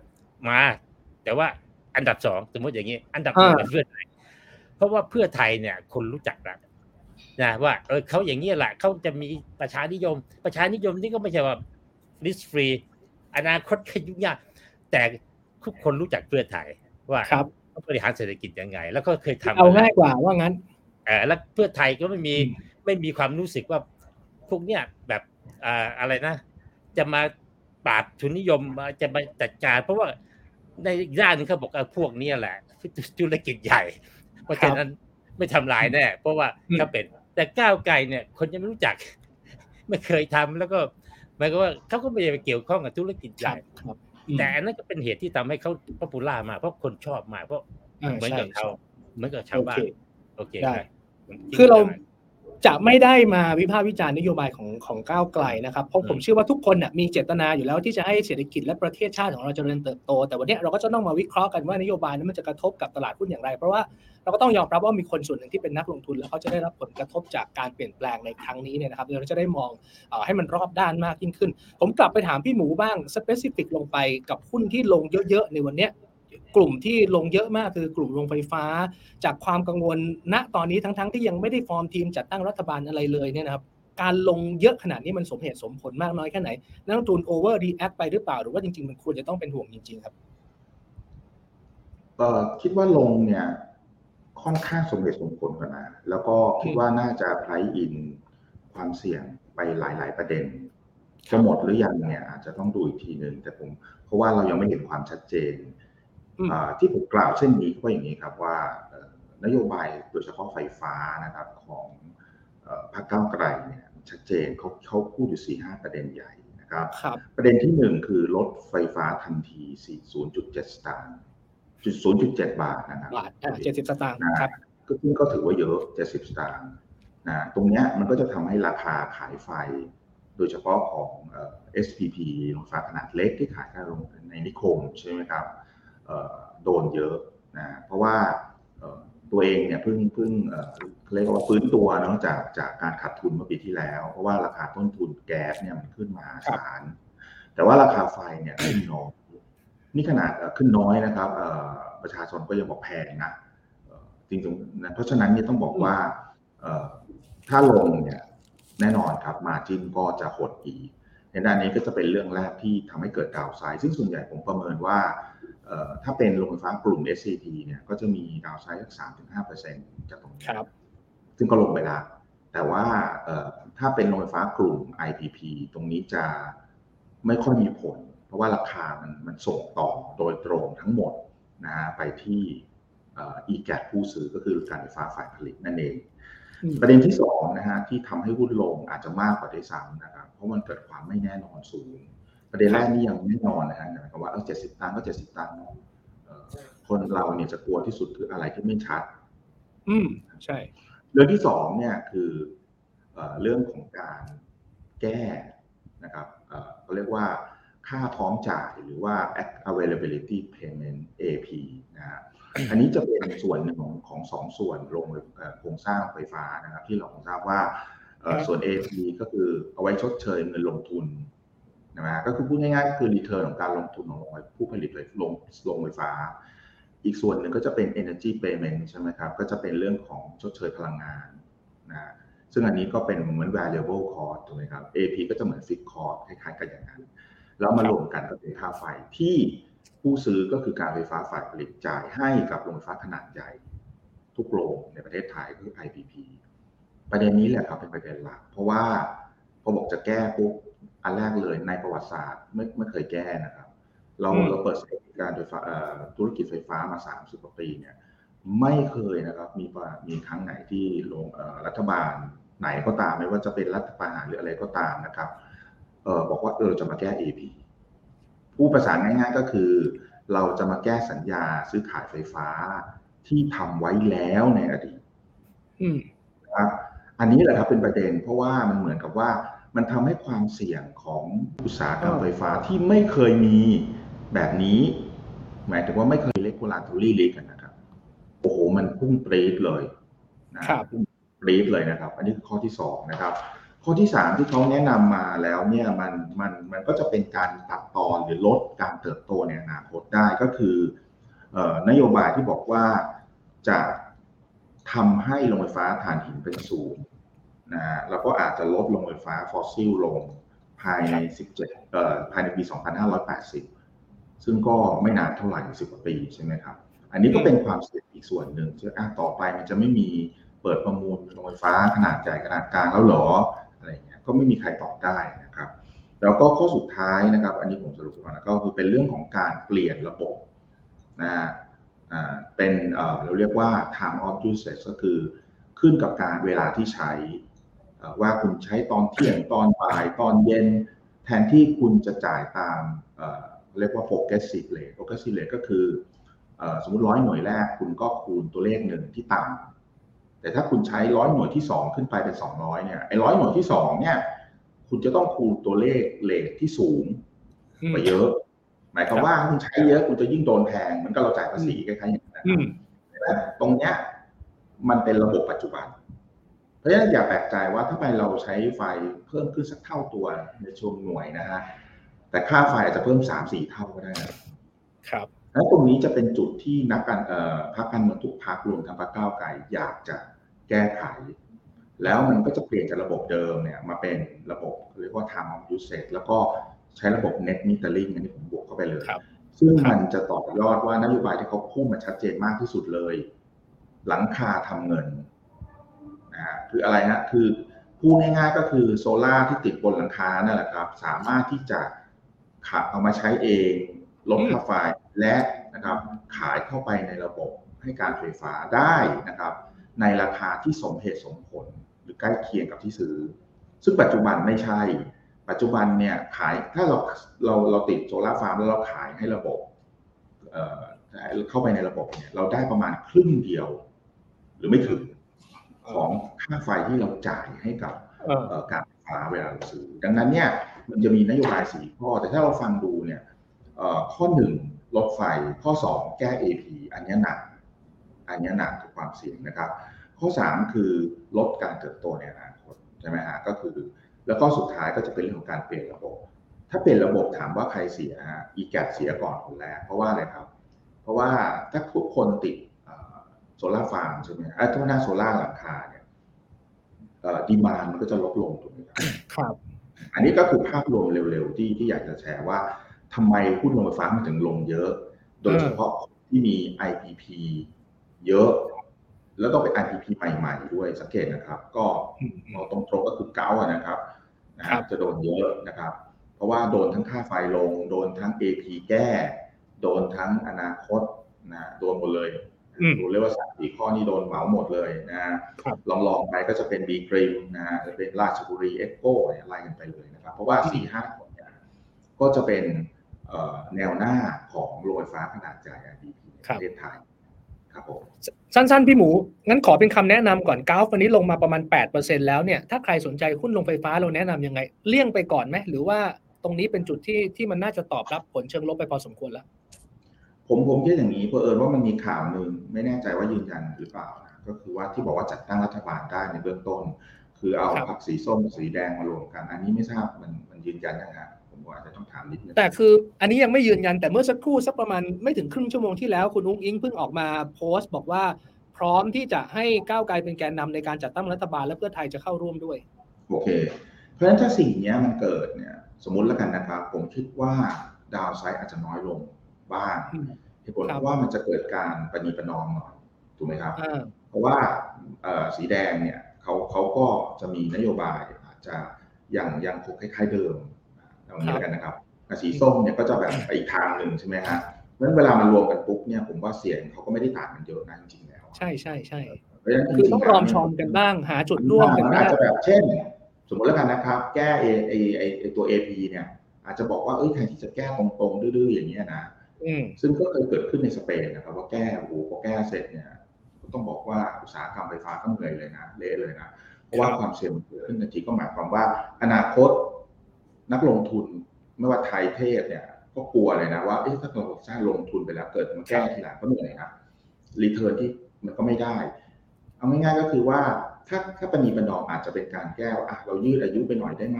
มา แต่ว่าอันดับสองสมมติอย่างนี้ อันดับหนึ่งเป็นเพื่อไทยเพราะว่าเพื่อไทยเนี่ย คนรู้จักแล้วนะว่าเออเขาอย่างนี้แหละเขาจะมีประชานิยม ประชานิยมนี่ก็ไม่ใช่ว่าลิสฟรีอนาคตขยุ่งยากแต่ทุกคนรู้จักเพื่อไทย ว่า
ครับ
บริหารเศรษฐกิจยังไง แล้วก็เคยทำ
เอาง่ายกว่าว่างั้น
เออแล้วเพื่อไทยก็ไม่มีไม่มีความรู้สึกว่าพวกเนี้ยแบบอ่าอะไรนะ จะมาปราบทุนนิยมจะมาจัดการ เพราะว่าในด้านนึงเขาบอกพวกนี้แหละธุรกิจใหญ่ เพราะฉะนั้นไม่ทำลายแน่เพราะว่าเขาเป็น แต่ก้าวไกลเนี่ย คนยังไม่รู้จัก ไม่เคยทำแล้วก็หมายก็ว่าเขาก็ไม่ได้ไปเกี่ยวข้องกับธุรกิจใหญ่ แต่อันนั้นก็เป็นเหตุที่ทำให้เขาพอปูล่ามาเพราะคนชอบมาเพราะเหมือนกับเขาเหมือนกับชาวบ้านโอเคได้
คือเรา จะไม่ได้มาวิพากษ์วิจารณ์นโยบายของของก้าวไกลนะครับเพราะผมเชื่อว่าทุกคนเนี่ยมีเจตนาอยู่แล้วที่จะให้เศรษฐกิจและประเทศชาติของเราเจริญเติบโต แต่วันนี้เราก็จะต้องมาวิเคราะห์กันว่านโยบายนั้นมันจะกระทบกับตลาดหุ้นอย่างไร เพราะว่าเราก็ต้องยอมรับว่ามีคนส่วนหนึ่งที่เป็นนักลงทุน แล้วเขาจะได้รับผลกระทบจากการเปลี่ยนแปลงในครั้งนี้เนี่ยนะครับเราจะได้มองให้มันรอบด้านมากยิ่งขึ้น ผมกลับไปถามพี่หมูบ้าง specific ลงไปกับหุ้นที่ลงเยอะๆในวันนี้ กลุ่มที่ลงเยอะมากคือกลุ่มโรงไฟฟ้า จากความกังวลณตอนนี้ทั้งๆที่ยังไม่ได้ form team จัดตั้งรัฐบาลอะไรเลยเนี่ยนะครับการลงเยอะขนาดนี้มันสมเหตุสมผลมากน้อยแค่ไหน นักลงทุน overreact ไปหรือเปล่า หรือว่าจริงๆ มันควรจะต้องเป็นห่วงจริง ๆ ครับ
เออคิดว่าลงเนี่ยค่อนข้างสมเหตุสมผลก่อนนะ แล้วก็คิดว่าน่าจะไพรอินความเสี่ยงไปหลาย ๆ ประเด็นจะหมดหรือยังเนี่ยอาจจะต้องดูอีกทีหนึ่งแต่ผมเพราะว่าเรายังไม่เห็นความชัดเจน ที่ผมกล่าวเช่นนี้ก็อย่างนี้ครับว่านโยบายโดยเฉพาะไฟฟ้านะครับของพรรคก้าวไกลเนี่ยชัดเจนเขาเขาพูดอยู่สี่ห้าประเด็นใหญ่นะครับ
รบ
ประเด็นที่หนึ่งคือลดไฟฟ้าทันที 0.7 สตางค์จุด0.7บาทนะครับ
บาทเจ็ดสิบสตางค์ครับ
ก็ซึ่งก็ถือว่าเยอะ70สตางค์นะตรงนี้มันก็จะทำให้ราคาขายไฟ โดยเฉพาะของ SPP โรงไฟฟ้าขนาดเล็กที่ขายในนิคมใช่ไหมครับ โดนเยอะนะเพราะว่าตัวเองเนี่ยเพิ่งเพิ่งเรียกว่าฟื้นตัวเนาะจากจากการขาดทุนเมื่อปีที่แล้ว เพราะว่าราคาต้นทุนแก๊สเนี่ยมันขึ้นมาศาลแต่ว่าราคาไฟเนี่ยขึ้นน้อยนี่ขนาดขึ้นน้อยนะครับประชาชนก็ยังบอกแพงนะจริงๆนะเพราะฉะนั้นนี่ต้องบอกว่าถ้าลงเนี่ยแน่นอนครับมาจินก็จะหดอีกในด้านนี้ก็จะเป็นเรื่องแรกที่ทำให้เกิดดาวไซด์ซึ่งส่วนใหญ่ผมประเมินว่า ถ้าเป็นโรงไฟฟ้ากลุ่ม SCT เนี่ยก็จะมีดาวไซด์สักสามถึงห้าเปอร์เซ็นต์จากตรงนี้ซึ่งก็ลงไปแล้วแต่ว่าถ้าเป็นโรงไฟฟ้ากลุ่ม IPP ตรงนี้จะไม่ค่อยมีผล เพราะว่าราคามันมันส่งต่อโดยตรงทั้งหมดนะฮะไปที่อีแกผู้ซื้อก็คือการไฟฟ้าฝ่ายผลิตนั่นเอง ประเด็นที่สองนะฮะที่ทำให้หุ้นลงอาจจะมากกว่าได้ซ้ำนะครับ เพราะมันเกิดความไม่แน่นอนสูง ประเด็นแรกนี่ยังไม่นอนนะฮะหมายความว่าเออเจ็ดสิบตังค์ก็เจ็ดสิบตังค์คนเราเนี่ยจะกลัวที่สุดคืออะไรที่ไม่ชัด
อืมใช่
เรื่องที่สองเนี่ยคือเรื่องของการแก้นะครับเขาเรียกว่าค่าพร้อมจ่ายหรือว่า availability payment AP นะฮะอันนี้จะเป็นส่วนหนึ่งของของสองส่วนลงโครงสร้างไฟฟ้านะครับ ที่เราทราบว่าส่วน AP ก็คือเอาไว้ชดเชยเงินลงทุน นะก็คือพูดง่ายๆก็คือรีเทิร์นของการลงทุนของผู้ผลิตไฟลงลงไฟฟ้า อีกส่วนหนึ่งก็จะเป็น energy payment ใช่ไหมครับ ก็จะเป็นเรื่องของชดเชยพลังงานนะซึ่งอันนี้ก็เป็นเหมือน variable cost ถูกไหมครับ AP ก็จะเหมือน fixed cost คล้ายๆกันอย่างนั้น แล้วมารวมกันก็เป็นค่าไฟที่ผู้ซื้อก็คือการไฟฟ้าฝ่ายผลิตจ่ายให้กับโรงไฟฟ้าขนาดใหญ่ ทุกโรงในประเทศไทยคือ IPP ประเด็นนี้แหละครับเป็นประเด็นหลัก เพราะว่าพอบอกจะแก้ปุ๊บ อันแรกเลยในประวัติศาสตร์ไม่ไม่เคยแก้นะครับ เราเราเปิดการไฟฟ้าธุรกิจไฟฟ้ามา 30กว่าปีเนี่ยไม่เคยนะครับมีมีครั้งไหนที่ลงรัฐบาลไหนก็ตามไม่ว่าจะเป็นรัฐประหารหรืออะไรก็ตามนะครับเออบอกว่าเออจะมาแก้ AP ผู้ประสานง่ายๆก็คือ เราจะมาแก้สัญญาซื้อขายไฟฟ้าที่ทำไว้แล้วในอดีตนะครับอันนี้แหละครับเป็นประเด็น เพราะว่ามันเหมือนกับว่า มันทำให้ความเสี่ยงของอุตสาหกรรมไฟฟ้าที่ไม่เคยมีแบบนี้ หมายถึงว่าไม่เคยเล็กโคลาทูรี่ลิกันนะครับ โอ้โห มันพุ่งปรีดเลย
นะครับพุ่ง
ปรีดเลยนะครับ อันนี้คือข้อที่สองนะครับ ข้อที่สามที่เขาแนะนำมาแล้วเนี่ยมันมันมันก็จะเป็นการตัดตอนหรือลดการเติบโตในอนาคตได้ก็คือนโยบายที่บอกว่าจะทำให้โรงไฟฟ้าถ่านหินเป็นศูนย์ นะฮะแล้วก็อาจจะลดลงไฟฟ้าฟอสซิลลงภายใน 17เอ่อภายในปี 2580 ซึ่งก็ไม่นานเท่าไหร่สิบกว่าปีใช่ไหมครับ อันนี้ก็เป็นความเสี่ยงอีกส่วนหนึ่งที่ต่อไปมันจะไม่มีเปิดประมูลโรงไฟฟ้าขนาดใหญ่ขนาดกลางแล้วหรออะไรเงี้ยก็ไม่มีใครตอบได้นะครับ แล้วก็ข้อสุดท้ายนะครับ อันนี้ผมสรุปมาก็คือเป็นเรื่องของการเปลี่ยนระบบนะเป็นเราเรียกว่า time of usage ก็คือขึ้นกับการเวลาที่ใช้ ว่าคุณใช้ตอนเที่ยงตอนบ่ายตอนเย็น แทนที่คุณจะจ่ายตามเรียกว่า progressive rate progressive rate ก็คือสมมติร้อยหน่วยแรกคุณก็คูณตัวเลขหนึ่งที่ต่ำแต่ถ้าคุณใช้ร้อยหน่วยที่สองขึ้นไปเป็นสองร้อยเนี่ยไอ้ร้อยหน่วยที่สองเนี่ยคุณจะต้องคูณตัวเลขเลทที่สูงไปเยอะ หมายความว่าคุณใช้เยอะคุณจะยิ่งโดนแพงเหมือนกับเราจ่ายภาษีคล้ายๆอย่างนั้นตรงเนี้ยมันเป็นระบบปัจจุบัน เพราะฉะนั้นอย่าแปลกใจว่าถ้าไปเราใช้ไฟเพิ่มขึ้นสักเท่าตัวในช่วงหน่วยนะฮะแต่ค่าไฟอาจจะเพิ่มสามสี่เท่าก็ได้
ครับ
แล้วตรงนี้จะเป็นจุดที่นักการเอ่อพรรคการเมืองทุกพรรครวมทั้งพรรคก้าวไกลอยากจะแก้ไข แล้วมันก็จะเปลี่ยนจากระบบเดิมเนี่ยมาเป็นระบบเรียกว่า time of usage แล้วก็ใช้ระบบ net metering อันนี้ผมบวกเข้าไปเลย
ครับ
ซึ่ง
ครับ
มันจะต่อยอดว่านโยบายที่เขาพุ่งมาชัดเจนมากที่สุดเลย หลังคาทำเงิน นะฮะคืออะไรฮะคือพูดง่ายๆก็คือโซล่าที่ติดบนหลังคานั่นแหละครับ สามารถที่จะขับเอามาใช้เองลดค่าไฟและนะครับ ขายเข้าไปในระบบให้การไฟฟ้าได้นะครับ ในราคาที่สมเหตุสมผลหรือใกล้เคียงกับที่ซื้อ ซึ่งปัจจุบันไม่ใช่ ปัจจุบันเนี่ยขายถ้าเราเราเราติดโซลาร์ฟาร์มแล้วเราขายให้ระบบเข้าไปในระบบเนี่ยเราได้ประมาณครึ่งเดียว หรือไม่ถึง ของค่าไฟที่เราจ่ายให้กับ
เออ
เอ่อการไฟฟ้าเวลาเราซื้อ ดังนั้นเนี่ยมันจะมีนโยบายสี่ข้อ แต่ถ้าเราฟังดูเนี่ยเอ่อข้อหนึ่งลดไฟข้อสองแก้ AP อันเนี้ยหนัก อันเนี้ยหนักกับความเสี่ยงนะครับ ข้อสามคือลดการเติบโตในอนาคตใช่ไหมฮะก็คือ แล้วก็สุดท้ายก็จะเป็นเรื่องของการเปลี่ยนระบบ ถ้าเปลี่ยนระบบถามว่าใครเสียฮะอีแกเสียก่อนคนแรกเพราะว่าอะไรครับ เพราะว่าถ้าทุกคนติด โซลาร์ฟาร์มใช่ไหมไอ้ตัวหน้าโซลาร์หลังคาเนี่ยดีมานมันก็จะลดลงถูกไหมครับ
ครับ
อันนี้ก็คือภาพรวมเร็วๆที่ที่อยากจะแชร์ว่าทำไมหุ้นโรงไฟฟ้ามันถึงลงเยอะ โดยเฉพาะที่มี IPP เยอะ แล้วต้องเป็น IPP ใหม่ๆด้วยสังเกตนะครับ ก็
อืม
เอาตรงๆก็คือ Gulf อะนะครับนะครับ
ครั
บจะโดนเยอะนะครับ เพราะว่าโดนทั้งค่าไฟลง โดนทั้ง AP แก้ โดนทั้งอนาคตนะโดนหมดเลย
อืม
ดูเรียกว่าสามสี่ข้อนี้โดนเหมาหมดเลยนะฮะ
ครับ
ลองลองๆไปก็จะเป็น B.Grimm นะฮะจะเป็นราชบุรี EGCO เนี่ยไล่กันไปเลยนะครับ เพราะว่าสี่ห้าคนเนี่ยก็จะเป็นเอ่อแนวหน้าของโรงไฟฟ้าขนาดใหญ่ IPP ในประเทศไทยครับผม
สั้นๆ พี่หมู งั้นขอเป็นคำแนะนำก่อนกราฟวันนี้ลงมาประมาณ 8%แล้วเนี่ยถ้าใครสนใจหุ้นลงไฟฟ้าเราแนะนำยังไง เลี่ยงไปก่อนไหมหรือว่าตรงนี้เป็นจุดที่ที่มันน่าจะตอบรับผลเชิงลบไปพอสมควรแล้ว
ผมผมคิดอย่างนี้เพอเอิญว่ามันมีข่าวหนึ่งไม่แน่ใจว่ายืนยันหรือเปล่านะก็คือว่าที่บอกว่าจัดตั้งรัฐบาลได้ในเบื้องต้น คือเอา
ครับ
พรรคสีส้มกับสีแดงมารวมกัน อันนี้ไม่ทราบมันมันยืนยันยังไงผมว่าอาจจะต้องถามนิดนึง
แต่คืออันนี้ยังไม่ยืนยันแต่เมื่อสักครู่สักประมาณไม่ถึงครึ่งชั่วโมงที่แล้วคุณอุ้งอิงเพิ่งออกมาโพสต์ บอกว่าพร้อมที่จะให้ก้าวไกลเป็นแกนนำในการจัดตั้งรัฐบาลและเพื่อไทยจะเข้าร่วมด้วย
โอเค เพราะฉะนั้นถ้าสิ่งเนี้ยมันเกิดเนี่ยสมมุติแล้วกันนะครับ ผมคิดว่าดาวไซด์อาจจะน้อยลง บ้าง
อืม
เหตุผล
ครับ
เพราะว่ามันจะเกิดการประนีประนอมหน่อยถูกไหมครับ
อ่า
เพราะว่าเอ่อสีแดงเนี่ยเขาเขาก็จะมีนโยบายอาจจะยังยังคงคล้ายๆเดิมเอางี้แล้วกันนะครับแต่สีส้มเนี่ยก็จะแบบไปอีกทางหนึ่งใช่ไหมฮะเพราะฉะนั้นเวลามารวมกันปุ๊บเนี่ยผมว่าเสียงเขาก็ไม่ได้ต่างกันเยอะนะจริงๆแล้ว
ใช่ใช่ใช่
เพราะฉะนั้นจ
คือ
ริ
ต้อง
ๆ
รอม
แล้ว
ชอมกันบ้างหาจุดร่วมกัน
มัน
บ้า
อาจ
ง
จะแบบเช่น สมมติแล้วกันนะครับ แก้ไอไอไอไอตัว AP เนี่ย อาจจะบอกว่าเอ้ยแทนที่จะแก้ตรงๆดื้อๆอย่างเงี้ยนะ
อืม
ซึ่งก็เคยเกิดขึ้นในสเปนนะครับว่าแก้โอ้โหพอแก้เสร็จเนี่ยต้องบอกว่าอุตสาหกรรมไฟฟ้าก็เหนื่อยเลยนะเละเลยนะเพราะว่า
ค
วามเสี่ยงมันเกิดขึ้นทันทีก็หมายความว่า อนาคตนักลงทุนไม่ว่าไทยเทศเนี่ย ก็กลัวเลยนะว่าเอ๊ะถ้าเราสร้างลงทุนไปแล้วเกิดมาแก้ทีหลังก็เหนื่อยนะรีเทิร์นที่มันก็ไม่ได้ เอาง่ายๆก็คือว่าถ้าถ้าปณีประนอมอาจจะเป็นการแก้ว่าอะเรายืดอายุไปหน่อยได้ไหม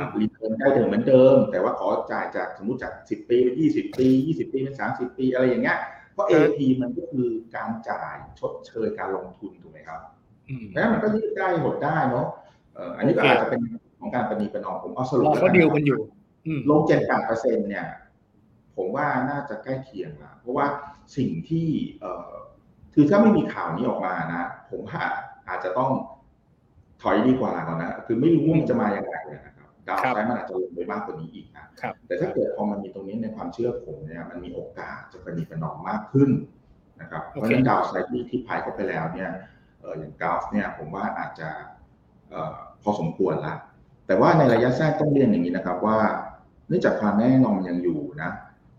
รับ return ได้เดิมเหมือนเดิม แต่ว่าขอจ่ายจากสมมติจาก10ปีเป็น20ปี20ปีเป็น30ปีอะไรอย่างเงี้ยเพราะ AP มันก็คือการจ่ายชดเชยการลงทุนถูกไหมครับ
อืม
แล้วมันก็ยืดได้หดได้เนาะเอ่ออันนี้ก็
โอเค
อาจจะเป็นของการประนีประนอมผมเอาสรุป
รอ
แล้ว
เขา
กั
ดีลกันอยู่อืม
ลงเจ็ดแปดเปอร์เซ็นเนี่ย ผมว่าน่าจะใกล้เคียงละเพราะว่าสิ่งที่เอ่อคือถ้าไม่มีข่าวนี้ออกมานะ ผมว่าอาจจะต้องถอยดีกว่าก่อนนะ คือไม่รู้ว่ามันจะมาอย่างไรนะ ครับดาว
ครับ
ไซด์มันอาจจะลงไปมากกว่านี้อีกนะครับแต่ถ้าเกิดพอมันมีตรงนี้ในความเชื่อผมเนี่ยมันมีโอกาสจะประนีประนอมมากขึ้นนะครับเพราะฉะนั้นดาวไซด์ที่ที่พายเข้าไปแล้วเนี่ยเอออย่างกราฟเนี่ยผมว่าอาจจะเอ่อพอสมควรละแต่ว่าในระยะสั้นต้องเรียนอย่างนี้นะครับว่าเนื่องจากความแน่นอนมันยังอยู่นะ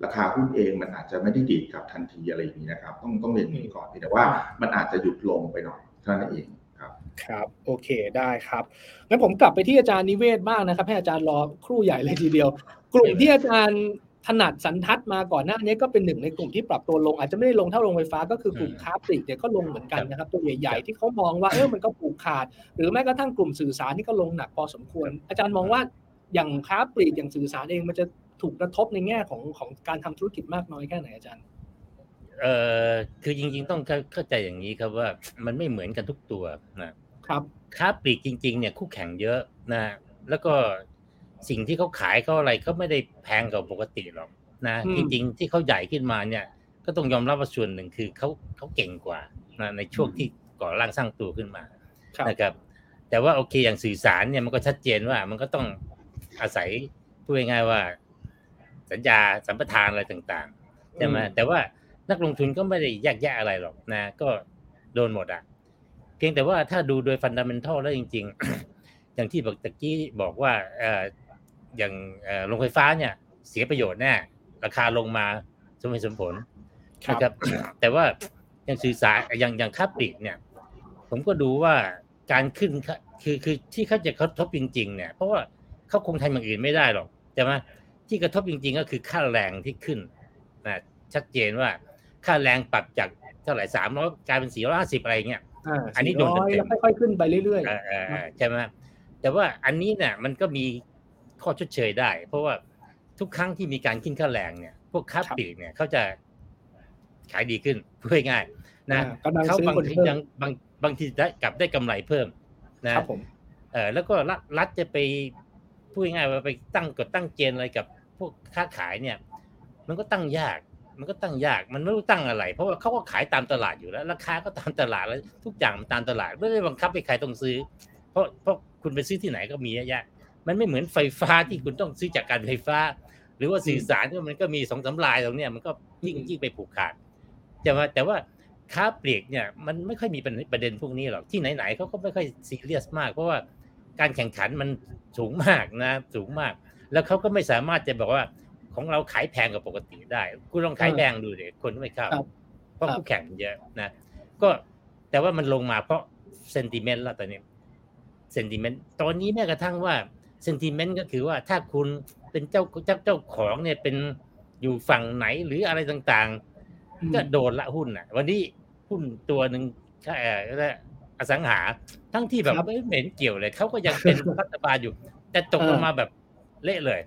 ราคาหุ้นเองมันอาจจะไม่ได้ดีดกลับทันทีอะไรอย่างนี้นะครับ ต้องต้องเรียนอย่างนี้ก่อนแต่ว่ามันอาจจะหยุดลงไปหน่อยเท่านั้นเองครับ
ครับ โอเคได้ครับงั้นผมกลับไปที่อาจารย์นิเวศบ้างนะครับ ให้อาจารย์รอครู่ใหญ่เลยทีเดียว กลุ่มที่อาจารย์ถนัดสันทัดมาก่อนหน้านี้ก็เป็นหนึ่งในกลุ่มที่ปรับตัวลง อาจจะไม่ได้ลงเท่าโรงไฟฟ้าก็คือกลุ่ม
อืม
ค้าปลีกเนี่ยก็ลงเหมือนกันนะครับ ตัวใหญ่ๆที่เขามองว่าเออมันก็ผูกขาด หรือแม้กระทั่งกลุ่มสื่อสารนี่ก็ลงหนักพอสมควร อาจารย์มองว่าอย่างค้าปลีกอย่างสื่อสารเองมันจะถูกกระทบในแง่ของของการทำธุรกิจมากน้อยแค่ไหนอาจารย์
เอ่อคือจริงๆต้องเข้าเข้าใจอย่างนี้ครับว่ามันไม่เหมือนกันทุกตัวนะ ครับค้าปลีกจริง ๆ เนี่ยคู่แข่งเยอะนะ แล้วก็สิ่งที่เขาขายเขาอะไรก็ไม่ได้แพงกว่าปกติหรอกนะ
อืม
จริง ๆ ที่เขาใหญ่ขึ้นมาเนี่ย ก็ต้องยอมรับว่าส่วนหนึ่งคือเขาเขาเก่งกว่านะในช่วงที่ก่อร่างสร้างตัวขึ้นมา
ครับ
นะครับ แต่ว่าโอเคอย่างสื่อสารเนี่ยมันก็ชัดเจนว่ามันก็ต้องอาศัยพูดง่ายๆว่า สัญญาสัมปทานอะไรต่างๆใช่ไหม
อืม
แต่ว่านักลงทุนก็ไม่ได้แยกแยะอะไรหรอกนะ ก็โดนหมดอะ เพียงแต่ว่าถ้าดูโดยฟันดัมเ n นทัลแล้วจริง ๆ อย่างที่บอกตะกี้บอกว่าเอ่ออย่างเอ่อโรงไฟฟ้าเนี่ย เสียประโยชน์แน่ราคาลงมาสมเหตุสมผล
ครับ
นะครับ แต่ว่าอย่างสื่อสารอย่างอย่างค่าปลีกเนี่ย ผมก็ดูว่าการขึ้นค่าคือคือที่เขาจะกระทบจริง ๆ เนี่ย เพราะว่าเขาคงทำอย่างอื่นไม่ได้หรอกใช่ไหมที่กระทบจริง ๆ ก็คือค่าแรงที่ขึ้นนะชัดเจนว่าค่าแรงปรับจากเท่าไหร่สามร้อยกลายเป็นสี่ร้อยห้าสิบอะไรเงี้ยา อันนี้โดน
400
เต็มๆ
แล้วค่อยๆขึ้นไปเรื่อย
เออเออเออใช่ไหมแต่ว่าอันนี้เนี่ยมันก็มีข้อชดเชยได้ เพราะว่าทุกครั้งที่มีการขึ้นค่าแรงเนี่ย พวกค้าปลีกเนี่ยเขาจะขายดีขึ้นพูดง่ายๆนะ
อ่ากำลัง
เขา
ซื้อบา
ง
คน
ที
เพิ่ม
ยังบางบางทีได้กลับได้กำไรเพิ่ม
ๆ
นะครับ
ผม
เออแล้วก็รัฐรัฐจะไปพูดง่ายๆว่าไปตั้งกฎตั้งเกณฑ์อะไรกับพวกค้าขายเนี่ย มันก็ตั้งยาก มันก็ตั้งยากมันไม่รู้ตั้งอะไร เพราะว่าเขาก็ขายตามตลาดอยู่แล้ว ราคาก็ตามตลาดแล้วทุกอย่างมันตามตลาดไม่ได้บังคับให้ใครต้องซื้อ เพราะเพราะคุณไปซื้อที่ไหนก็มีเยอะแยะมันไม่เหมือนไฟฟ้าที่คุณต้องซื้อจากการไฟฟ้า หรือว่าสื่อสารที่มันก็มีสองสามลายตรงเนี้ยมันก็ยิ่งยิ่งไปผูกขาดแต่ว่าแต่ว่าค้าปลีกเนี่ยมันไม่ค่อยมีประเด็นพวกนี้หรอกที่ไหนๆเขาก็ไม่ค่อยซีเรียสมาก เพราะว่าการแข่งขันมันสูงมากนะสูงมาก แล้วเขาก็ไม่สามารถจะบอกว่า ของเราขายแพงกว่าปกติได้ คุณลองขายแพงดูเด็คนไม่เข้า
ครับ
เพราะ
ครับ
คู่แข่งเยอะนะก็แต่ว่ามันลงมาเพราะเซนติเมนต์แล้วตอนนี้เซนติเมนต์ตอนนี้แม้กระทั่งว่าเซนติเมนต์ก็คือว่าถ้าคุณเป็นเจ้าเจ้าเจ้าของเนี่ยเป็นอยู่ฝั่งไหนหรืออะไรต่าง
อืม
ๆก็โดนละหุ้นอะ วันนี้หุ้นตัวหนึ่งแค่อสังหา ทั้งที่แบบ
ครับ
ไม่เหม็นเกี่ยวเลยเขาก็ยังเป็นรัฐบาลอยู่ แต่ตกลงมาแบบเละเลย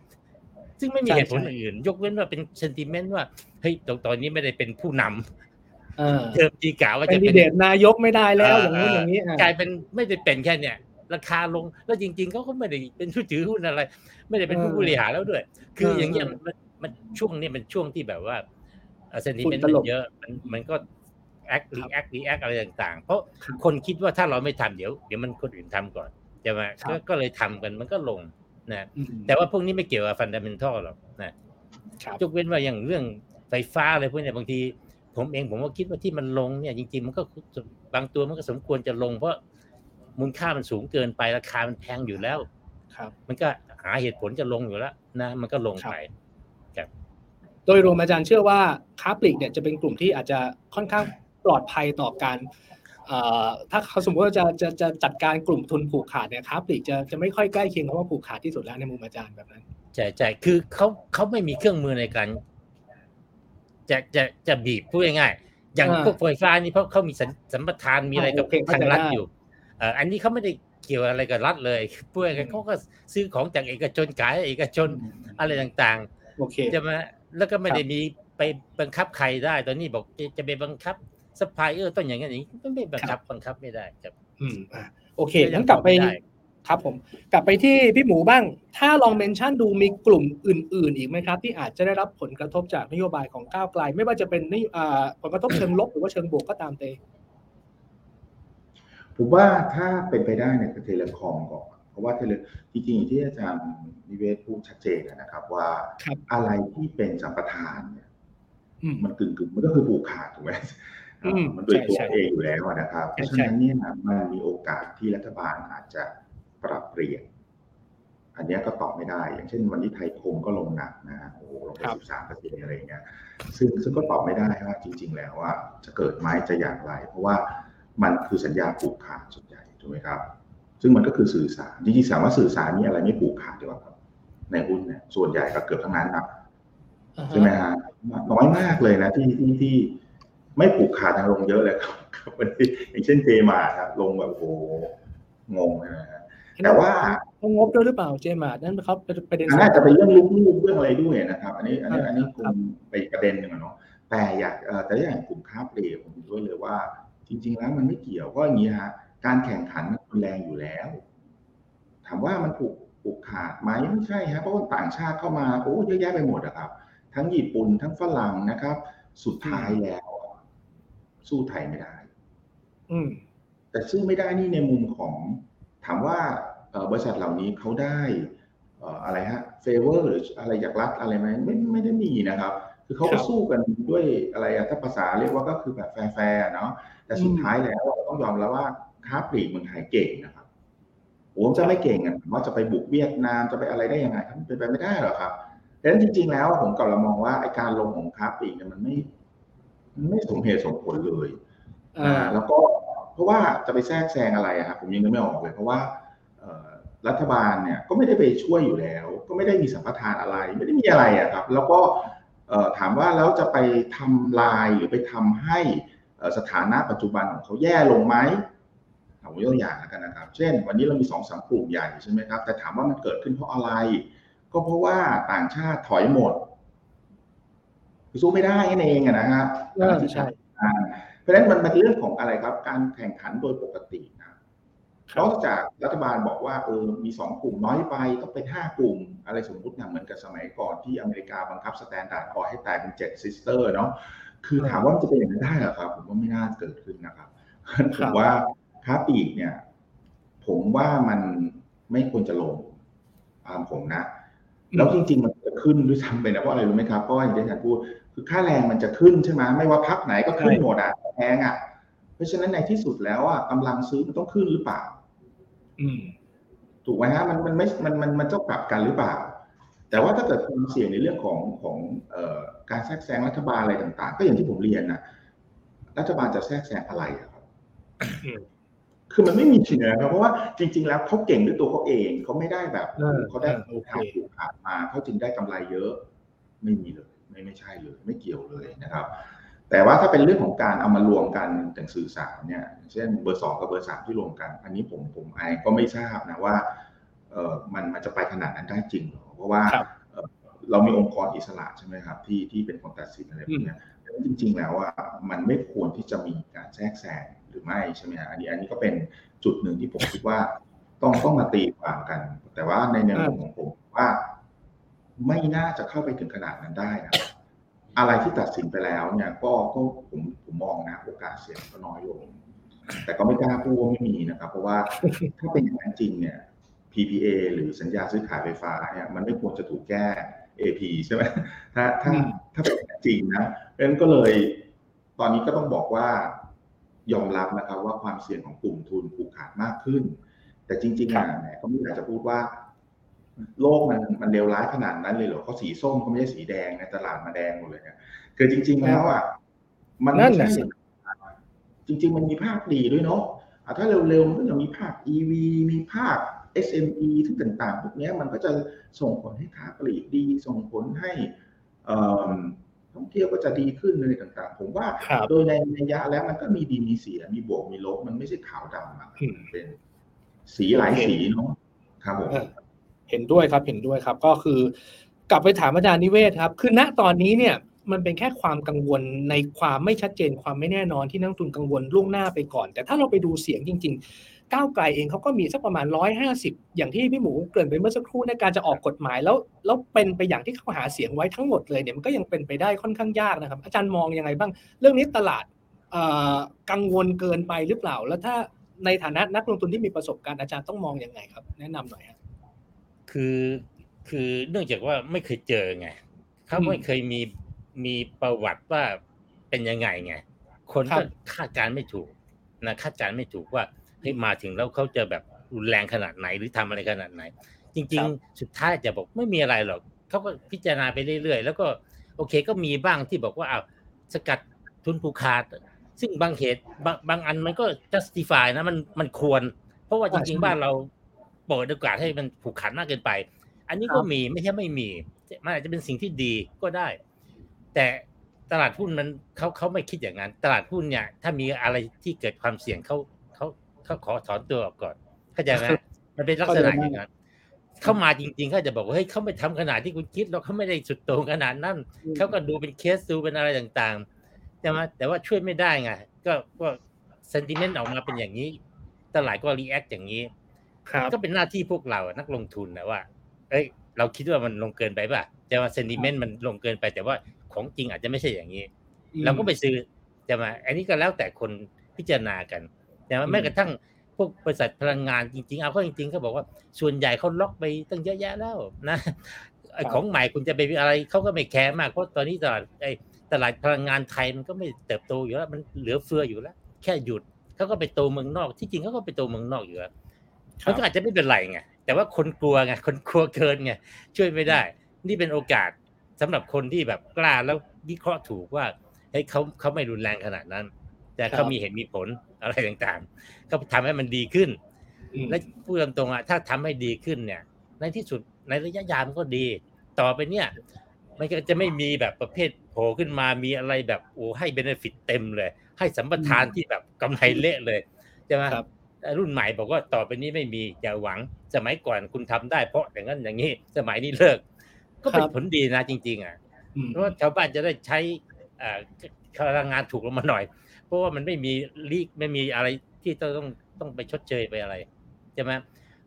ซึ่งไม่มี
ใช่
เหตุผล
ใช่
อื่น ยกเว้นว่าเป็นเซนติเมนต์ว่าเฮ้ยตอนตอนนี้ไม่ได้เป็นผู้นำ
เออ
เดิมทีกะว่า
เป็น
จะ
ดี
เป็น
เดตนายกไม่ได้แล้ว
เออ
อย่างนู้น
เออ
อ
อ
ย่างนี้อะ
กลายเป็นไม่ได้เป็นแค่เนี่ยราคาลงแล้วจริงๆเขาก็ไม่ได้เป็นผู้ถือหุ้นอะไร ไม่ได้เป็นผู้
เออ
บริหารแล้วด้วย คือ
เออ
อย่างเงี้ย
เออ
มันมันช่วงนี้เป็นช่วงที่แบบว่า sentiment หุ้นมั
ล
น
บ
เยอะมันมันก็แอค
ค
รี
รับ
แอครีแอคอะไรต่างๆ เพราะ
ครับ
คนคิดว่าถ้าเราไม่ทำเดี๋ยว เดี๋ยวมันคนอื่นทำก่อนใช่ไหม
ครับ
ก็ก็เลยทำกันมันก็ลง นะ
อืม
แต่ว่าพวกนี้ไม่เกี่ยวกับฟันดัมเ n นทัลหรอกนะครับยกเว้นว่าอย่างเรื่องไฟฟ้าอะไรพวกเนี้ยบางที ผมเองผมก็คิดว่าที่มันลงเนี่ยจริงๆมันก็บางตัวมันก็สมควรจะลง เพราะมูลค่ามันสูงเกินไปราคามันแพงอยู่แล้ว
ครับ
มันก็หาเหตุผลจะลงอยู่แล้วนะ มันก็ลงไป
โดยรวมอาจารย์เชื่อว่าค้าปลีกเนี่ยจะเป็นกลุ่มที่อาจจะค่อนข้างปลอดภัยต่อการเอ่อ ถ้าเขาสมมติว่าจะจะจะจัดการกลุ่มทุนผูกขาดเนี่ยค้าปลีกจะจะไม่ค่อยใกล้เคียงกับว่าผูกขาดที่สุดแล้วในมุมอาจารย์แบบนั้น
ใช่ใช่คือเขาเขาไม่มีเครื่องมือในการ จะจะจะบีบพูดง่ายๆอย่าง
อ่า
พวกไฟฟ้านี่เพราะเขามีสัญสัมปทานมีอะไรกับ
โอเคเข้า
ทาง
ใจ
รัฐ
ได้
อยู่เอ่ออันนี้เขาไม่ได้เกี่ยวอะไรกับรัฐเลยพูดง่ายๆเขาก็ซื้อของจากเอกชนขายให้เอกชนอะไรต่าง
โอเค
ๆใช่ไหมแล้วก็ไม่ได้มีไปบังคับใครได้ ตอนนี้บอกจะจะไปบังคับ สปายเออร์ต้องอย่างนี้อย่างนี้ไม่ไม่บังคับบังคับไม่ได้ครับ
อืมอะโอเค
ก็ยั
งั้นกลับไป
ตอบไม่ได้
ครับผมกลับไปที่พี่หมูบ้าง ถ้าลอง mention ดูมีกลุ่มอื่น ๆ อีกไหมครับ ที่อาจจะได้รับผลกระทบจากนโยบายของก้าวไกล ไม่ว่าจะเป็นนโยอ่าผลกระทบเชิงลบหรือว่าเชิงบวกก็ตามเต
ผมว่าถ้าเป็นไปได้เนี่ยคือ telecom ก่อนเพราะว่า tele จริงๆที่อาจารย์นิเวศพูดชัดเจนนะครับ ว่า
ครับ
อะไรที่เป็นสัมปทานเนี่ย
อืม
มันกึ่งกึ่งๆมันก็คือผูกขาดถูกไหม
อื ม
มันโดยตัว
ใช่ใช่
เองอยู่แล้วนะครับ
ใช่
ราะฉะนั้นเนี่ยมันมีโอกาสที่รัฐบาลอาจจะปรับเปลี่ยน อันเนี้ยก็ตอบไม่ได้ อย่างเช่น วันนี้ไทยคมก็ลงหนักนะฮะโอ้โหลงไป
ครับ
สิบสามเปอร์เซ็นต์อะไรอย่างเงี้ยซึ่งซึ่งก็ตอบไม่ได้ว่าจริง ๆ แล้วว่าจะเกิดไหมจะอย่างไร เพราะว่ามันคือสัญญาผูกขาดส่วนใหญ่ถูกไหมครับ ซึ่งมันก็คือสื่อสารจริงๆถามว่าสื่อสารมีอะไรไม่ผูกขาดดีกว่าครับ ในหุ้นเนี่ยส่วนใหญ่ก็เกือบทั้งนั้นนะ
อ่า
ใช่ไหม
ฮะ
ฮะน้อยมากเลยนะที่ที่ที่ ไม่ผูกขาดทางลงเยอะเลยครับครับวันนี้อย่างเช่นเจมาครับ ลงแบบโอ้โหงงเลยนะฮะแต่ว่า
เขางบด้วยหรือเปล่าเจมาร์นั่นเขาเป็นประเด็น
น่าจะเป็นเรื่องลูกลูกเรื่องอะไรด้วยนะครับ อันนี้ อันนี้
อ่า
อันนี้ค
ครั
ง
บ
ไปประเด็นหนึ่งอะเนาะแต่อยากเอ่อแต่อย่างกลุ่มค้าปลีกผมเห็นด้วยเลยว่า จริง ๆ แล้วมันไม่เกี่ยวก็อย่างนี้ฮะการแข่งขันมันรุนแรงอยู่แล้ว ถามว่ามันผูกผูกขาดไหมไม่ใช่ฮะเพราะว่าต่างชาติเข้ามาโอ้เยอะแยะไปหมดอะครับ ทั้งญี่ปุ่นทั้งฝรั่งนะครับ สุดท้ายแล้ว สู้ไทยไม่ได้
อืม
แต่สู้ไม่ได้นี่ในมุมของ ถามว่าบริษัทเหล่านี้เขาได้อะไรฮะ favor หรืออะไรจากรัฐอะไรไหมไม่ไม่ได้มีนะครับ คือเขาก็สู้กันด้วยอะไรถ้าภาษาเรียกว่าก็คือแบบแฟร์ๆเนาะแต่สุดท้ายแล้วเราต้องยอมแล้วว่าค้าปลีกเมืองไทยเก่งนะครับผมจะไม่เก่งอะว่าจะไปบุกเวียดนามจะไปอะไรได้ยังไงครับเป็นไปไม่ได้หรอกครับดังนั้นจริง ๆ แล้วผมกลับมองว่าไอการลงของค้าปลีกเนี่ยมันไม่มัน ไม่สมเหตุสมผลเลยอ่าแล้วก็เพราะว่าจะไปแทรกแซงอะไรครับผมยังนึกไม่ออกเลย เพราะว่ารัฐบาลเนี่ยก็ไม่ได้ไปช่วยอยู่แล้ว ก็ไม่ได้มีสัมปทานอะไร ไม่ได้มีอะไรอะครับ แล้วก็ถามว่าแล้วจะไปทำลายหรือไปทำให้สถานะปัจจุบันของเขาแย่ลงไหมผมยกตัวอย่างแล้วกันนะครับ เช่น วันนี้เรามีสองสามกลุ่มใหญ่ใช่ไหมครับ แต่ถามว่ามันเกิดขึ้นเพราะอะไร ก็เพราะว่าต่างชาติถอยหมด คือสู้ไม่ได้นั่นเองนะฮะ
ใช่
เพราะฉะนั้นมันเป็นเรื่องของอะไรครับ การแข่งขันโดยปกตินะนอกจากรัฐบาลบอกว่าเออมีสองกลุ่มน้อยไปต้องเป็นห้ากลุ่ม อะไรสมมุตินะเหมือนกับสมัยก่อนที่อเมริกาบังคับ Standard Oil ให้แตกเป็นเจ็ด sister เนาะคือถามว่ามันจะเป็นอย่างนั้นได้หรอครับ ผมว่าไม่น่าเกิดขึ้นนะครับผมว่าค้าปลีกเนี่ย ผมว่ามันไม่ควรจะลงตามผมนะ แล้วจริง ๆ มันจะขึ้นด้วยซ้ำไปนะเพราะอะไรรู้ไหมครับเพราะว่าอย่างที่อาจารย์พูด คือค่าแรงมันจะขึ้นใช่ไหมไม่ว่าพรรคไหนก็ขึ้นหมดอะแพงอะ เพราะฉะนั้นในที่สุดแล้วอะกำลังซื้อมันต้องขึ้นหรือเปล่า
อืม
ถูกไหมฮะมันมันไม่มันมันมันจะกลับกันหรือเปล่า แต่ว่าถ้าเกิดความเสี่ยงในเรื่องของของเอ่อการแทรกแซงรัฐบาลอะไรต่าง ๆ ก็อย่างที่ผมเรียนนะรัฐบาลจะแทรกแซงอะไรครับคือมันไม่มีทีนะครับเพราะว่าจริง ๆ แล้วเขาเก่งด้วยตัวเขาเองเขาไม่ได้แบบเขาได้โอกาสถูกขาดมาเขาจึงได้กำไรเยอะ ไม่มีเลย ไม่ไม่ใช่เลยไม่เกี่ยวเลยนะครับ แต่ว่าถ้าเป็นเรื่องของการเอามารวมกันแต่งสื่อสารเนี่ยเช่นเบอร์สองกับเบอร์สามที่รวมกัน อันนี้ผมผมไอก็ไม่ทราบนะว่าเออมันมันจะไปขนาดนั้นได้จริงหรอเพราะว่าเรามีองค์กรอิสระใช่ไหมครับ ที่ที่เป็นคนตัดสินอะไรพวกนี้จริง ๆ แล้วว่ามันไม่ควรที่จะมีการแทรกแซงหรือไม่ใช่ไหมอันนี้อันนี้ก็เป็นจุดหนึ่งที่ผมคิดว่าต้องต้องมาตีความกัน แต่ว่าในแนวของผมว่า ไม่น่าจะเข้าไปถึงขนาดนั้นได้นะอะไรที่ตัดสินไปแล้วเนี่ยก็ก็ผมผมมองนะโอกาสเสี่ยงก็น้อยลง แต่ก็ไม่กล้าพูดว่าไม่มีนะครับ เพราะว่าถ้าเป็นอย่างนั้นจริงเนี่ย PPA หรือสัญญาซื้อขายไฟฟ้าเนี่ยมันไม่ควรจะถูกแก้ AP ใช่ไหมถ้าถ้าถ้าเป็นจริงนะเพราะนั้นก็เลยตอนนี้ก็ต้องบอกว่ายอมรับนะครับว่าความเสี่ยงของกลุ่มทุนผูกขาดมากขึ้น แต่จริงๆอะแหมก็ไม่อยากจะพูดว่า โลกมันมันเลวร้ายขนาดนั้นเลยเหรอเขาสีส้มเขาไม่ใช่สีแดงในตลาดมาแดงหมดเลยเนี่ยคือจริง ๆ แล้วอะมันไม่ใช่จริง ๆ มันมีภาคดีด้วยเนาะถ้าเร็วๆมันก็จะมีภาค EV มีภาค SME ทุกต่างๆพวกนี้มันก็จะส่งผลให้ค้าปลีกดี ส่งผลให้ท่องเที่ยวก็จะดีขึ้นอะไรต่าง ๆ ผมว่าโดยในระยะแล้วมันก็มีดีมีเสียมีบวกมีลบมันไม่ใช่ขาวดำเป็นสีหลายสีเนาะครับผม
เห็นด้วยครับเห็นด้วยครับ ก็คือกลับไปถามอาจารย์นิเวศครับ คือณตอนนี้เนี่ยมันเป็นแค่ความกังวลในความไม่ชัดเจนความไม่แน่นอนที่นักทุนกังวลล่วงหน้าไปก่อน แต่ถ้าเราไปดูเสียงจริง ๆ ก้าวไกลเองเขาก็มีสักประมาณร้อยห้าสิบอย่างที่พี่หมูเกริ่นไปเมื่อสักครู่ในการจะออกกฎหมายแล้วแล้วเป็นไปอย่างที่เขาหาเสียงไว้ทั้งหมดเลยเนี่ยมันก็ยังเป็นไปได้ค่อนข้างยากนะครับ อาจารย์มองยังไงบ้าง เรื่องนี้ตลาดกังวลเกินไปหรือเปล่า แล้วถ้าในฐานะนักลงทุนที่มีประสบการณ์อาจารย์ต้องมองยังไงครับ แนะนำหน่อยครับ
คือคือเนื่องจากว่าไม่เคยเจอไงเขาไม่เคยมีมีประวัติว่าเป็นยังไงไงคนก็คาดการไม่ถูกนะคาดการไม่ถูกว่าเฮ้ยมาถึงแล้วเขาจะแบบรุนแรงขนาดไหนหรือทำอะไรขนาดไหน จริง ๆ สุดท้ายจะบอกไม่มีอะไรหรอกเขาก็พิจารณาไปเรื่อยๆ แล้วก็โอเคก็มีบ้างที่บอกว่าอ้าวสกัดทุนผูกขาด ซึ่งบางเหตุบางบางอันมันก็ justify นะมันมันควร เพราะว่าจริง ๆ บ้านเรา เปิดโอกาสให้มันผูกขันมากเกินไป อันนี้ก็มีไม่ใช่ไม่มีมันอาจจะเป็นสิ่งที่ดีก็ได้ แต่ตลาดหุ้นมันเขาเขาไม่คิดอย่างนั้น ตลาดหุ้นเนี่ย ถ้ามีอะไรที่เกิดความเสี่ยงเขาเขาเขาขอถอนตัวออกก่อนเข้าใจไหมมันเป็นลักษณะอย่างนั้นเข้ามาจริงๆเขาจะบอกว่าเฮ้ยเขาไม่ทำขนาดที่คุณคิดแล้วเขาไม่ได้สุดโต่งขนาดนั้นเขาก็ดูเป็นเคสดูเป็นอะไรต่างๆแต่ว่าแต่ว่าช่วยไม่ได้ไงก็ก็ sentiment ออกมาเป็นอย่างนี้ ตลาดก็ react อย่างนี้
ครับ
ก็เป็นหน้าที่พวกเรานักลงทุนนะว่า เอ้ย เราคิดว่ามันลงเกินไปป่ะ แต่ว่า sentiment มันลงเกินไป แต่ว่าของจริงอาจจะไม่ใช่อย่างนี้ เราก็ไปซื้อจะมา อันนี้ก็แล้วแต่คนพิจารณากัน แต่ว่าแม้กระทั่งพวกบริษัทพลังงานจริง ๆ เอาเข้าจริงๆเขาบอกว่าส่วนใหญ่เขาล็อกไปตั้งเยอะแยะแล้วนะไอ้ของใหม่คุณจะไปอะไรเขาก็ไม่แคร์มากเพราะตอนนี้ตลาดไอ้ตลาดพลังงานไทยมันก็ไม่เติบโตอยู่แล้ว มันเหลือเฟืออยู่แล้ว แค่หยุดเขาก็ไปโตเมืองนอก ที่จริงเขาก็ไปโตเมืองนอกอยู่แล้ว มันก็อาจจะไม่เป็นไรไงแต่ว่าคนกลัวไงคนกลัวเกินไงช่วยไม่ได้ นี่เป็นโอกาสสำหรับคนที่แบบกล้าแล้ววิเคราะห์ถูกว่าเฮ้ยเขาเขาไม่รุนแรงขนาดนั้น แต่เขามีเหตุมีผลอะไรต่างๆก็ทำให้มันดีขึ้น และพูดตรงๆอะถ้าทำให้ดีขึ้นเนี่ย ในที่สุดในระยะยาวมันก็ดี ต่อไปเนี่ย มันก็จะไม่มีแบบประเภทโผล่ขึ้นมามีอะไรแบบโอ้ให้เบนฟิตเต็มเลย ให้สัมปทานที่แบบกำไรเละเลยใช่ไหม รุ่นใหม่บอกว่าต่อไปนี้ไม่มีอย่าหวัง สมัยก่อนคุณทำได้เพราะอย่างนั้นอย่างนี้สมัยนี้เลิก ก็เป็นผลดีนะจริง ๆ อะเพราะว่าชาวบ้านจะได้ใช้พลังงานถูกลงมาหน่อย เพราะว่ามันไม่มีลีกไม่มีอะไรที่ต้องต้องไปชดเชยไปอะไรใช่ไหม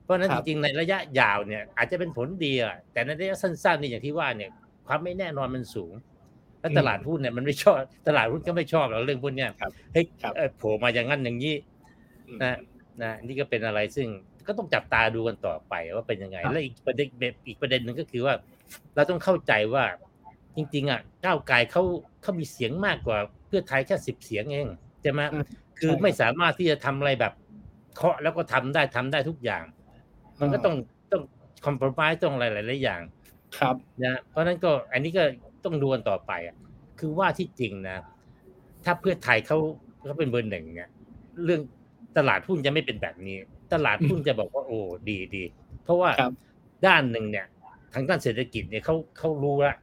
เพราะนั้นจริงๆในระยะยาวเนี่ย อาจจะเป็นผลดีอะแต่ในระยะสั้นๆนี่อย่างที่ว่าเนี่ย ความไม่แน่นอนมันสูงแล้วตลาดหุ้นเนี่ยมันไม่ชอบ ตลาดหุ้นก็ไม่ชอบเราเรื่องพวกเนี้ยเฮ้ยโผล่มาอย่างนั้นอย่างนี้นะ นะนี่ก็เป็นอะไรซึ่งก็ต้องจับตาดูกันต่อไปว่าเป็นยังไง แล้วอีกประเด็นอีกประเด็นหนึ่งก็คือว่า เราต้องเข้าใจว่าจริง ๆ อะก้าวไกลเขาเขามีเสียงมากกว่า เพื่อไทยแค่สิบเสียงเองใช่ไหมคือไม่สามารถที่จะทำอะไรแบบเคาะแล้วก็ทำได้ทำได้ทุกอย่าง มันก็ต้องต้องคอมเพลมไพร์ต้องอะไรหลายๆอย่าง
ครับ
นะเพราะนั้นก็อันนี้ก็ต้องดูกันต่อไปอะคือว่าที่จริงนะ ถ้าเพื่อไทยเขาเขาเป็นเบอร์หนึ่งเนี่ยเรื่อง ตลาดหุ้นจะไม่เป็นแบบนี้ ตลาดหุ้นจะบอกว่าโอ้ดีดีเพราะว่าด้านหนึ่งเนี่ย ทางด้านเศรษฐกิจเนี่ยเขาเขารู้ละ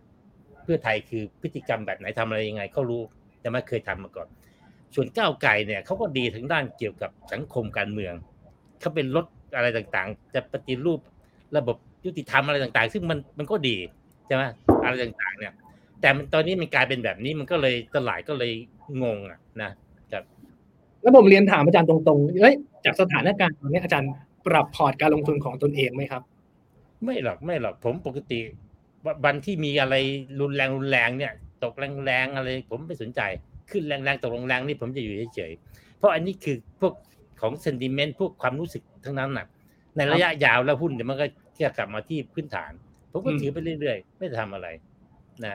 เพื่อไทยคือพฤติกรรมแบบไหนทำอะไรยังไงเขารู้แต่ไม่เคยทำมาก่อน ส่วนก้าวไก่เนี่ยเขาก็ดีทั้งด้านเกี่ยวกับสังคมการเมืองเขาเป็นลดอะไรต่างๆ จะปฏิรูประบบยุติธรรมอะไรต่างๆ ซึ่งมันมันก็ดีใช่ไหมอะไรต่างๆ เนี่ย แต่มันตอนนี้มันกลายเป็นแบบนี้มันก็เลยตลาดก็เลยงงอะนะครับ
แล้วผมเรียนถามอาจารย์ตรงๆเอ้ยจากสถานการณ์ตอนนี้อาจารย์ปรับพอร์ตการลงทุนของตนเองไหมครับ
ไม่หรอกไม่หรอกผมปกติวันที่มีอะไรรุนแรงรุนแรงเนี่ย ตกแรงๆอะไร ผมไม่สนใจ ขึ้นแรงๆตกแรงๆนี่ผมจะอยู่เฉยๆเพราะอันนี้คือพวกของเซนติเมนต์พวกความรู้สึกทั้งนั้นน่ะ ในระยะยาวแล้วหุ้นเดี๋ยวมันก็จะกลับมาที่พื้นฐาน ผมก็ถือไปเรื่อยๆ ไม่ทำอะไรนะ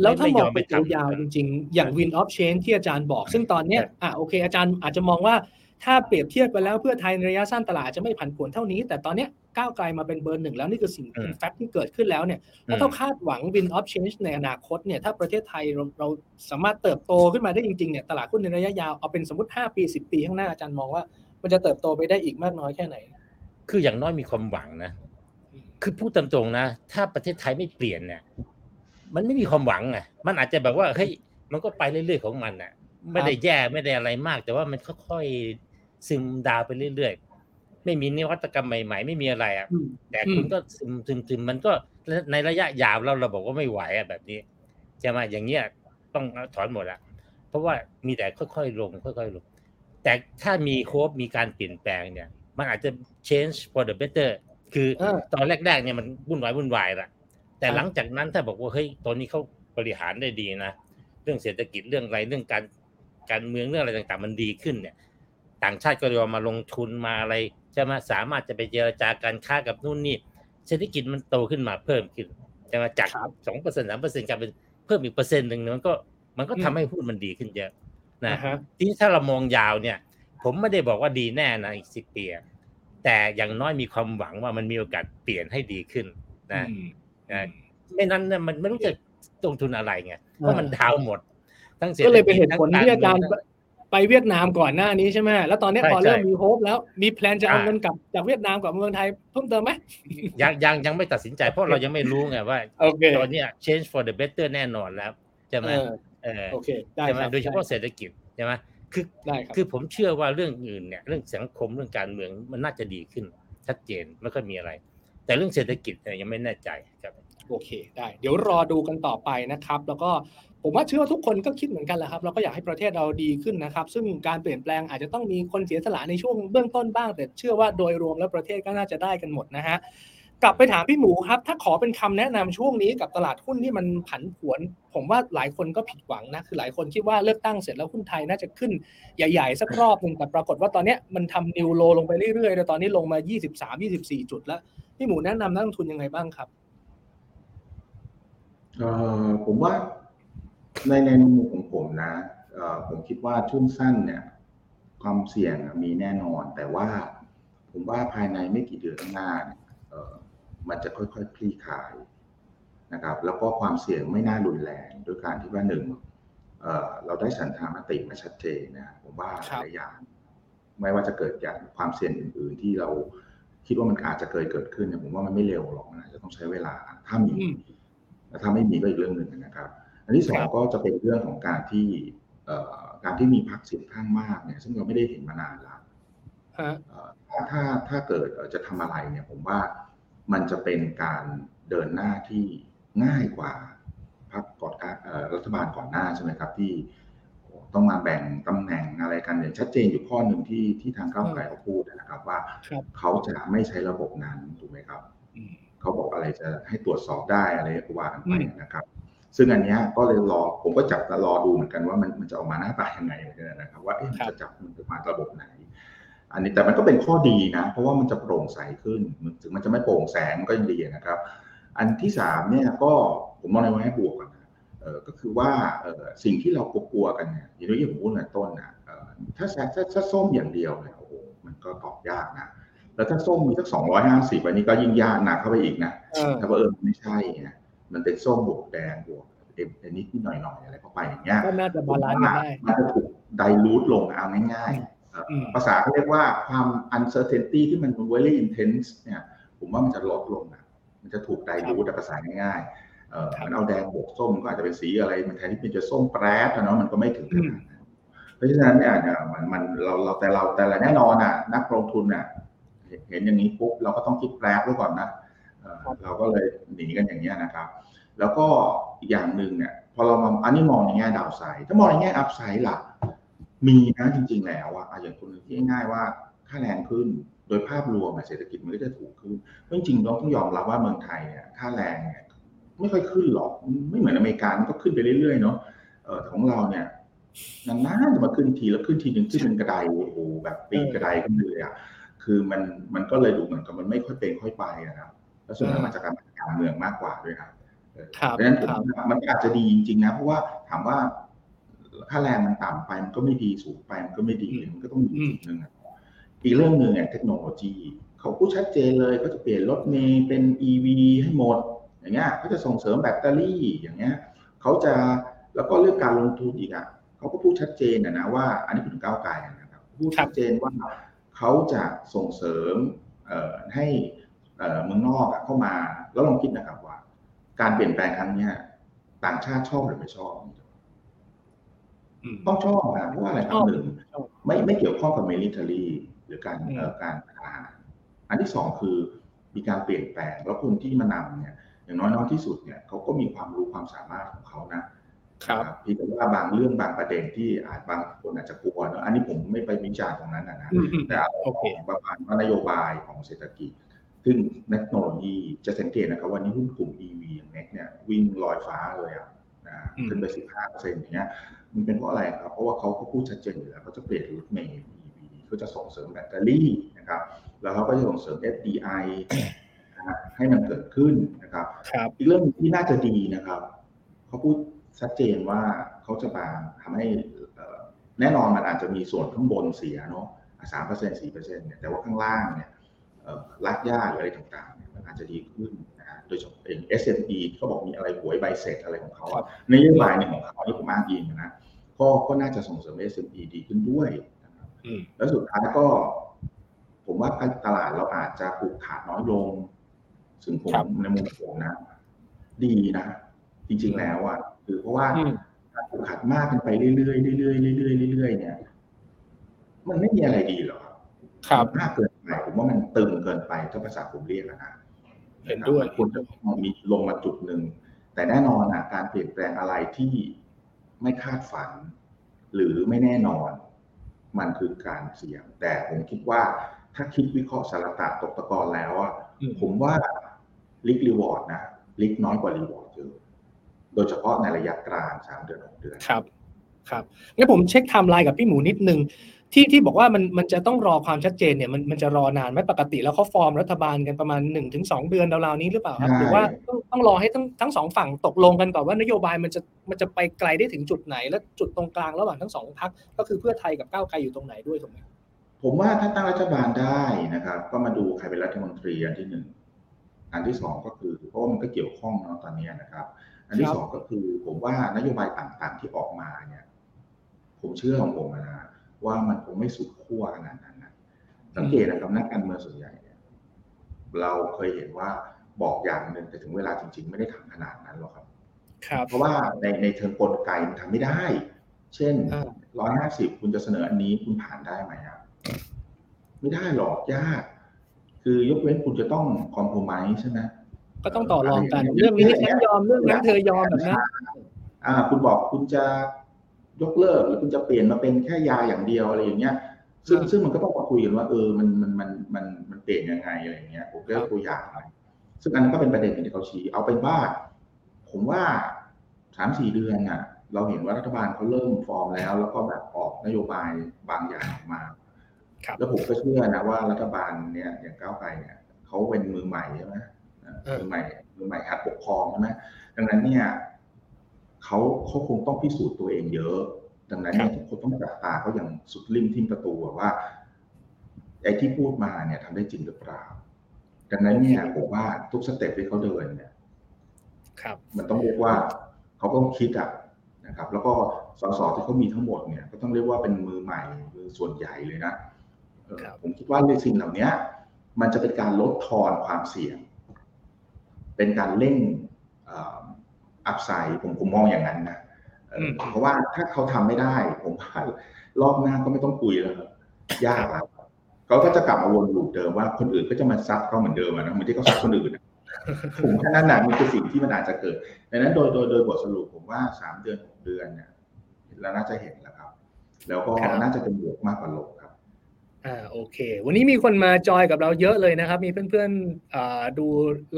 แล้วถ้ามองไปยาวจริงๆ อย่าง win of change ที่อาจารย์บอก ซึ่งตอนเนี้ยอะโอเค อาจารย์อาจจะมองว่าถ้าเปรียบเทียบไปแล้วเพื่อไทยในระยะสั้นตลาดจะไม่ผันผวนเท่านี้ แต่ตอนเนี้ยก้าวไกลมาเป็นเบอร์หนึ่งแล้วนี่คือสิ่งเป็นแฟกต์ที่เกิดขึ้นแล้วเนี่ยแล้วถ้าคาดหวัง win of change ในอนาคตเนี่ยถ้าประเทศไทยเราเราสามารถเติบโตขึ้นมาได้จริงๆเนี่ยตลาดหุ้นในระยะยาวเอาเป็นสมมติ 5 ปี 10 ปีข้างหน้าอาจารย์มองว่ามันจะเติบโตไปได้อีกมากน้อยแค่ไหน
คืออย่างน้อยมีความหวังนะ คือพูดตามตรงนะ ถ้าประเทศไทยไม่เปลี่ยนเนี่ย มันไม่มีความหวังไงมันอาจจะแบบว่าเฮ้ยมันก็ไปเรื่อยๆของมันอะ ไม่ได้แย่ไม่ได้อะไรมาก แต่ว่ามันค่อยๆซึมดาวไปเรื่อยๆ ไม่มีนวัตกรรมใหม่ ๆ ไม่มีอะไรอะ แต่คุณก็ซึมซึมซึมมันก็ในระยะยาวเราเราบอกว่าไม่ไหวอะแบบนี้จะมาอย่างเงี้ยต้องถอนหมดละเพราะว่ามีแต่ค่อยๆลงค่อยๆลงแต่ถ้ามีโคบมีการเปลี่ยนแปลงเนี่ย มันอาจจะ change for the better คือตอนแรกๆเนี่ยมันวุ่นวายวุ่นวายละ แต่หลังจากนั้นถ้าบอกว่าเฮ้ยตอนนี้เขาบริหารได้ดีนะเรื่องเศรษฐกิจเรื่องอะไรเรื่องการการเมืองเรื่องอะไรต่าง ๆ มันดีขึ้นเนี่ย ต่างชาติก็ยอมมาลงทุนมาอะไรจะมาสามารถจะไปเจรจาการค้ากับนู่นนี่เศรษฐกิจมันโตขึ้นมาเพิ่มขึ้นจะมาจากสองเปอร์เซ็นต์สามเปอร์เซ็นต์กลายเป็นเพิ่มอีกเปอร์เซ็นต์หนึ่งมันก็มันก็ทำให้หุ้นมันดีขึ้นเยอะนะทีนี้ถ้าเรามองยาวเนี่ย ผมไม่ได้บอกว่าดีแน่นะอีกสิบปีแต่อย่างน้อยมีความหวังว่ามันมีโอกาสเปลี่ยนให้ดีขึ้นนะ ไม่นั้นเนี่ยมันไม่รู้จะลงทุนอะไรไงเพราะมัน down หมด
ทั้งเสียก็เลยเป็นเหตุผลที่อาจารย์ไปเวียดนามก่อนหน้านี้ใช่ไหมแล้วตอนนี้พอเริ่มมีโฮแล้วมี plan จะเอาเงินกลับจากเวียดนามกับเมืองไทยเพิ่มเติมไหม
ยังยังยังไม่ตัดสินใจเพราะเรายังไม่รู้ไงว่าตอนนี้ change for the better แน่นอนแล้วใช่ไหม
เออโอเคได้
ใช่ไหมโดยเฉพาะเศรษฐกิจใช่ไหมคือคือผมเชื่อว่าเรื่องอื่นเนี่ยเรื่องสังคมเรื่องการเมืองมันน่าจะดีขึ้น ชัดเจนไม่ค่อยมีอะไร แต่เรื่องเศรษฐกิจเนี่ยยังไม่แน่ใจครับ
โอเคได้ เดี๋ยวรอดูกันต่อไปนะครับ แล้วก็ผมว่าเชื่อว่าทุกคนก็คิดเหมือนกันแหละครับ เราก็อยากให้ประเทศเราดีขึ้นนะครับ ซึ่งการเปลี่ยนแปลงอาจจะต้องมีคนเสียสละในช่วงเบื้องต้นบ้าง แต่เชื่อว่าโดยรวมแล้วประเทศก็น่าจะได้กันหมดนะฮะกลับไปถามพี่หมูครับ ถ้าขอเป็นคำแนะนำช่วงนี้กับตลาดหุ้นที่มันผันผวน ผมว่าหลายคนก็ผิดหวังนะ คือหลายคนคิดว่าเลือกตั้งเสร็จแล้วหุ้นไทยน่าจะขึ้นใหญ่ๆ สักรอบหนึ่งแต่ปรากฏว่าตอนนี้มันทำนิวโลลงไปเรื่อยๆแต่ตอนนี้ลงมา 23-24 จุดแล้ว พี่หมูแนะนำนักลงทุนยังไงบ้างครับ
ผมว่าในในมุมของผมนะผมคิดว่าช่วงสั้นเนี่ยความเสี่ยงมีแน่นอน แต่ว่าผมว่าภายในไม่กี่เดือนข้างหน้ามันจะค่อยๆคลี่คลายนะครับ แล้วก็ความเสี่ยงไม่น่ารุนแรงด้วยการที่ว่าหนึ่งเเราได้สันธามติมาชัดเจนนะผมว่าหลายอย่างไม่ว่าจะเกิดจากความเสี่ยงอื่น ๆ ที่เราคิดว่ามันอาจจะเคยเกิดขึ้นเนี่ยผมว่ามันไม่เร็วหรอกนะจะต้องใช้เวลาถ้ามี ถ้าไม่มีก็อีกเรื่องหนึ่งนะครับ อันที่สอง
ครับ
ก็จะเป็นเรื่องของการที่เอ่อการที่มีพรรคเสียงข้างมากเนี่ยซึ่งเราไม่ได้เห็นมานานแล้ว
ฮะ
เอ่อถ้าถ้าถ้าเกิดเอ่อจะทำอะไรเนี่ยผมว่ามันจะเป็นการเดินหน้าที่ง่ายกว่าพรรคก่อนการเอ่อรัฐบาลก่อนหน้าใช่ไหมครับที่ต้องมาแบ่งตำแหน่งอะไรกันอย่างชัดเจนอยู่ข้อหนึ่งที่ที่ทางก้าวไกลเขาพูดนะครับว่า
ครับ
เขาจะไม่ใช้ระบบนั้นถูกไหมครับ
อืม
เขาบอกอะไรจะให้ตรวจสอบได้อะไรก็ว่ากันไป
อืม
นะครับ ซึ่งอันเนี้ยก็เลยรอผมก็จับตารอดูเหมือนกันว่ามันมันจะออกมาหน้าตายังไงเหมือนกันนะครับ ว่าเอ๊ะมันจะจับมันจะมาระบบไหน อันนี้แต่มันก็เป็นข้อดีนะ เพราะว่ามันจะโปร่งใสขึ้นถึงมันจะไม่โปร่งแสงก็ยังดีนะครับ อันที่สามเนี่ยก็ผมมองในแง่บวกก่อนนะเออก็คือว่าเออสิ่งที่เรากลัวๆกันเนี่ยอย่างที่ผมพูดในต้นนะเออถ้าถ้าถ้าถ้าส้มอย่างเดียวเนี่ยโอ้โหมันก็ตอบยากนะ แล้วถ้าส้มมีสักสองร้อยห้าสิบอันนี้ก็ยิ่งยากหนักเข้าไปอีกนะ
เออ
แต่ว่าเออมันไม่ใช่ไงมันเป็นส้มบวกแดงบวกเอ็มเอ็นนิดนิดหน่อยหน่อยๆอะไรเข้าไปอย่างเงี้ย
ก็น่าจะ balance กันได้
มันจะถูก dilute ลงเอาง่ายๆเอ่ออ
ม
ภาษาเขาเรียกว่าความ uncertainty ที่มัน very intense เนี่ย ผมว่ามันจะลดลงนะมันจะถูก dilute ภาษาง่ายๆเออ
ครับ
มันเอาแดงบวกส้มก็อาจจะเป็นสีอะไรมันแทนที่มันจะส้มแปร๊ดอะเนาะมันก็ไม่ถึงขนาดนั้นเพราะฉะนั้นเนี่ยเนี่ยมันมันเราเราแต่เราแต่ละแน่นอนอะนักลงทุนอะ เห็นอย่างนี้ปุ๊บเราก็ต้องคิดแปรไว้ก่อนนะเออเราก็เลยหนีกันอย่างเงี้ยนะครับ แล้วก็อีกอย่างหนึ่งเนี่ยพอเรามาอันนี้มองในแง่ดาวไซด์ถ้ามองในแง่อัพไซด์ล่ะ มีนะจริง ๆ แล้วอะอะอย่างคนที่ง่ายๆว่าค่าแรงขึ้นโดยภาพรวมอะเศรษฐกิจมันก็จะถูกขึ้นเพราะจริงๆเราต้องยอมรับว่าเมืองไทยเนี่ยค่าแรงเนี่ยไม่ค่อยขึ้นหรอกไม่เหมือนอเมริกามันก็ขึ้นไปเรื่อยๆเนาะเออแต่ของเราเนี่ยนานๆจะมาขึ้นทีแล้วขึ้นทีหนึ่งขึ้นเป็นกระไดโอ้โหแบบปีนกระไดขึ้นเลยอะ คือมันมันก็เลยดูเหมือนกับมันไม่ค่อยเป็นค่อยไปอะนะแล้วส่วนใหญ่มาจากการการเมืองมากกว่าด้วยนะ
ครับ
เพราะฉะนั้นผม
ครับ
ว่ามันก็อาจจะดีจริงๆนะเพราะว่าถามว่าค่าแรงมันต่ำไปมันก็ไม่ดีสูงไปมันก็ไม่ดี
อืม
มันก็ต้องมีจุดหนึ่งอะอีกเรื่องหนึ่งเนี่ยเทคโนโลยีเขาพูดชัดเจนเลยเขาจะเปลี่ยนรถเมล์เป็น EV ให้หมด อย่างเงี้ยเขาจะส่งเสริมแบตเตอรี่อย่างเงี้ยเขาจะแล้วก็เรื่องการลงทุนอีกอะเขาก็พูดชัดเจนนะนะว่า อันนี้เป็นก้าวไกลนะครับพูดชัดเจนว่า เขาจะส่งเสริมเอ่อให้เอ่อเมืองนอกอะเข้ามา แล้วลองคิดนะครับว่า การเปลี่ยนแปลงครั้งเนี้ยต่างชาติชอบหรือไม่ชอบ
อืม
ต้องชอบนะเพราะว่าอะไรค
ช
รั
อ
บบหนึ่ง
ชอบ
ไม่ไม่เกี่ยวข้องกับ military หรือการ
อืม
เอ่อการทหารอันที่สองคือมีการเปลี่ยนแปลงแล้วคนที่มานำเนี่ย อย่างน้อยน้อยที่สุดเนี่ยเขาก็มีความรู้ความสามารถของเขานะ ครับเพี่แต่ว่าบางเรื่องบางประเด็นที่อาจบางคนอาจจะกลัวเนอะอันนี้ผมไม่ไปวิจารณ์ตรงนั้นนะนะ
อืมอืม
แต่เอา
โอเค
ของประมาณว่านโยบายของเศรษฐกิจ ซึ่งเทคโนโลยีจะสังเกตนะครับว่านี่หุ้นกลุ่ม EV อย่างเน็กเนี่ยวิ่งลอยฟ้าเลยอะนะ
อืม
ขึ้นไป 15เปอร์เซ็นต์อย่างเงี้ยมันเป็นเพราะอะไรครับ เพราะว่าเขาก็พูดชัดเจนอยู่แล้วเขาจะเปลี่ยนรถเมล์ EV เขาจะส่งเสริมแบตเตอรี่นะครับ แล้วเขาก็จะส่งเสริม FDI นะฮะให้มันเกิดขึ้นนะครับ
ครับ
อีกเรื่องที่น่าจะดีนะครับ เขาพูด ชัดเจนว่าเขาจะมาทำให้เอ่อแน่นอนมันอาจจะมีส่วนข้างบนเสียเนาะสามเปอร์เซ็นสี่เปอร์เซ็นต์เนี่ยแต่ว่าข้างล่างเนี่ยเอ่อรากหญ้าหรืออะไรต่างๆเนี่ยมันอาจจะดีขึ้นนะฮะโดยเฉพาะเอง S&P เขาบอกมีอะไรหวยใบเสร็จอะไรของเขา
ครั
อะ
บ
นโยบายหนึ่งของเขาที่ผมอ้างอิงนะก็ก็น่าจะส่งเสริม S&P ดีขึ้นด้วยนะครับ
อืม
แล้วสุดท้ายก็ ผมว่าตลาดเราอาจจะผูกขาดน้อยลง ซึ่งผม
ครับ
ในมุมผมนะ ดีนะ จริงๆแล้วอะ คือเพราะว่า
อืม
การผูกขาดมากกันไปเรื่อยๆเรื่อยๆเรื่อยๆเรื่อยๆเนี่ย มันไม่มีอะไรดีหรอกครับ
ครับ
มากเกินไปผมว่ามันตึงเกินไปถ้าภาษาผมเรียกอะนะ
เห็นด้วย
ควรจะมีลงมาจุดหนึ่งแต่แน่นอนอะการเปลี่ยนแปลงอะไรที่ไม่คาดฝัน หรือไม่แน่นอน มันคือการเสี่ยง แต่ผมคิดว่าถ้าคิดวิเคราะห์สารตะตกตะกอนแล้วอะ
อืม
ผมว่า risk reward นะ risk น้อยกว่า reward เยอะ โดยเฉพาะในระยะกลางสามเดือนหกเดือน
ครับครับงั้นผมเช็คไทม์ไลน์กับพี่หมูนิดนึงที่ที่บอกว่ามันมันจะต้องรอความชัดเจนเนี่ยมันมันจะรอนานไหมปกติแล้วเขาฟอร์มรัฐบาลกันประมาณ1 ถึงสองเดือนราวๆนี้หรือเปล่าครับ
ใช่
หรือว่าต้องต้องรอให้ทั้งทั้งสองฝั่งตกลงกันก่อนว่านโยบายมันจะมันจะไปไกลได้ถึงจุดไหน และจุดตรงกลางระหว่างทั้งสองพรรคก็คือเพื่อไทยกับก้าวไกลอยู่ตรงไหนด้วยถูกไหม
ผมว่าถ้าตั้งรัฐบาลได้นะครับ ก็มาดูใครเป็นรัฐมนตรีอันที่หนึ่งอันที่สองก็คือเพราะว่ามันก็เกี่ยวข้องเนาะตอนนี้นะครับ อันที่สองก็คือผมว่านโยบายต่างๆที่ออกมาเนี่ย ผมเชื่อของผมนะว่ามันคงไม่สุดขั้วขนาดนั้นนะสังเกตนะครับนักการเมืองส่วนใหญ่เนี่ยเราเคยเห็นว่าบอกอย่างหนึ่งแต่ถึงเวลาจริง ๆ ไม่ได้ทำขนาดนั้นหรอกครับ
ครับ
เพราะว่าในในเชิงกลไกมันทำไม่ได้ เช่น
อ่า
ร้อยห้าสิบคุณจะเสนออันนี้คุณผ่านได้ไหมอะไม่ได้หรอกยาก คือยกเว้นคุณจะต้องคอมโพมไ์ใช่ไหม
ก็ต้องต่อรองกัน เรื่องนี้ฉันยอมเรื่องนั้นเธอยอมแบบนั้น
อ่า คุณบอกคุณจะยกเลิกหรือคุณจะเปลี่ยนมาเป็นแค่ยาอย่างเดียวอะไรอย่างเงี้ย ซึ่ง
อ่า
ซึ่งมันก็ต้องมาคุยกันว่าเออมันมันมันมันมันเปลี่ยนยังไงอะไรอย่างเงี้ยผมก็ยกตัวอย่างไปซึ่งอันนั้นก็เป็นประเด็นที่เขาชี้เอาเป็นว่า ผมว่าสามสี่เดือนน่ะ เราเห็นว่ารัฐบาลเขาเริ่มฟอร์มแล้ว แล้วก็แบบออกนโยบายบางอย่างออกมา
ครับ
แล้วผมก็เชื่อนะว่ารัฐบาลเนี่ยอย่างก้าวไกลเนี่ยเขาเป็นมือใหม่ใช่ไหมเอ่อ
เออ
มือใหม่มือใหม่หัดปกครองใช่ไหมดังนั้นเนี่ยเขาเขาคงต้องพิสูจน์ตัวเองเยอะ ดังนั้นเนี่ยทุกคนต้องจับตาเขาอย่างสุดริมทิ่มประตูอะว่าไอ้ที่พูดมาเนี่ยทำได้จริงหรือเปล่า ดังนั้นเนี่ยผมว่าทุกสเต็ปที่เขาเดินเนี่ย
ครับ
มันต้องเรียกว่าเขาต้องคิดอะนะครับ แล้วก็สสที่เขามีทั้งหมดเนี่ย ก็ต้องเรียกว่าเป็นมือใหม่มือส่วนใหญ่เลยนะเออ
ครับ
ผมคิดว่าในสิ่งเหล่านี้มันจะเป็นการลดทอนความเสี่ยง เป็นการเร่งอัพไซด์ผมผมมองอย่างนั้นนะเอออเพราะว่าถ้าเขาทำไม่ได้ ผมว่ารอบหน้าก็ไม่ต้องคุยแล้วครับยากแล้วเขาก็จะกลับมาวนลูปเดิมว่าคนอื่นก็จะมาซัดเขาเหมือนเดิมอะนะเหมือนที่เขาซัดคนอื่นอะผมแค่นั้นแหละมันคือสิ่งที่มันอาจจะเกิดดังนั้นโดยโดยโดยบทสรุปผมว่าสามเดือนหกเดือนเนี่ยเราน่าจะเห็นแล้วครับ แล้วก็
ครับ
น่าจะเป็นบวกมากกว่าลบครับ
อ่าโอเค วันนี้มีคนมาจอยกับเราเยอะเลยนะครับ มีเพื่อนๆอ่าดู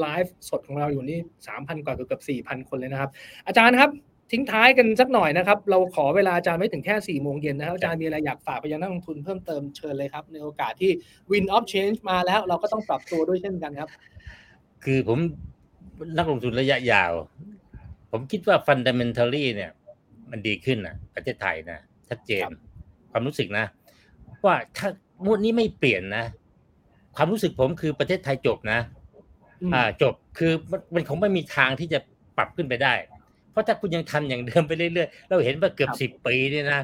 ไลฟ์สดของเราอยู่นี่สามพันกว่าเกือบเกือบสี่พันคนเลยนะครับ อาจารย์ครับทิ้งท้ายกันสักหน่อยนะครับ เราขอเวลาอาจารย์ไม่ถึงแค่สี่โมงเย็นนะครับ อาจารย์มีอะไรอยากฝากไปยังนักลงทุนเพิ่มเติมเชิญเลยครับ ในโอกาสที่ Win of Change มาแล้วเราก็ต้องปรับตัวด้วยเช่นกันครับ
คือผมนักลงทุนระยะยาว ผมคิดว่า fundamentally เนี่ย มันดีขึ้นนะประเทศไทยนะชัดเจน
ครับ
ความรู้สึกนะ ว่าถ้า งวดนี้ไม่เปลี่ยนนะ ความรู้สึกผมคือประเทศไทยจบนะ
อืม
อ่า จบคือมันมันคงไม่มีทางที่จะปรับขึ้นไปได้ เพราะถ้าคุณยังทำอย่างเดิมไปเรื่อยๆเราเห็นว่าเกือบสิบปีเนี่ยนะ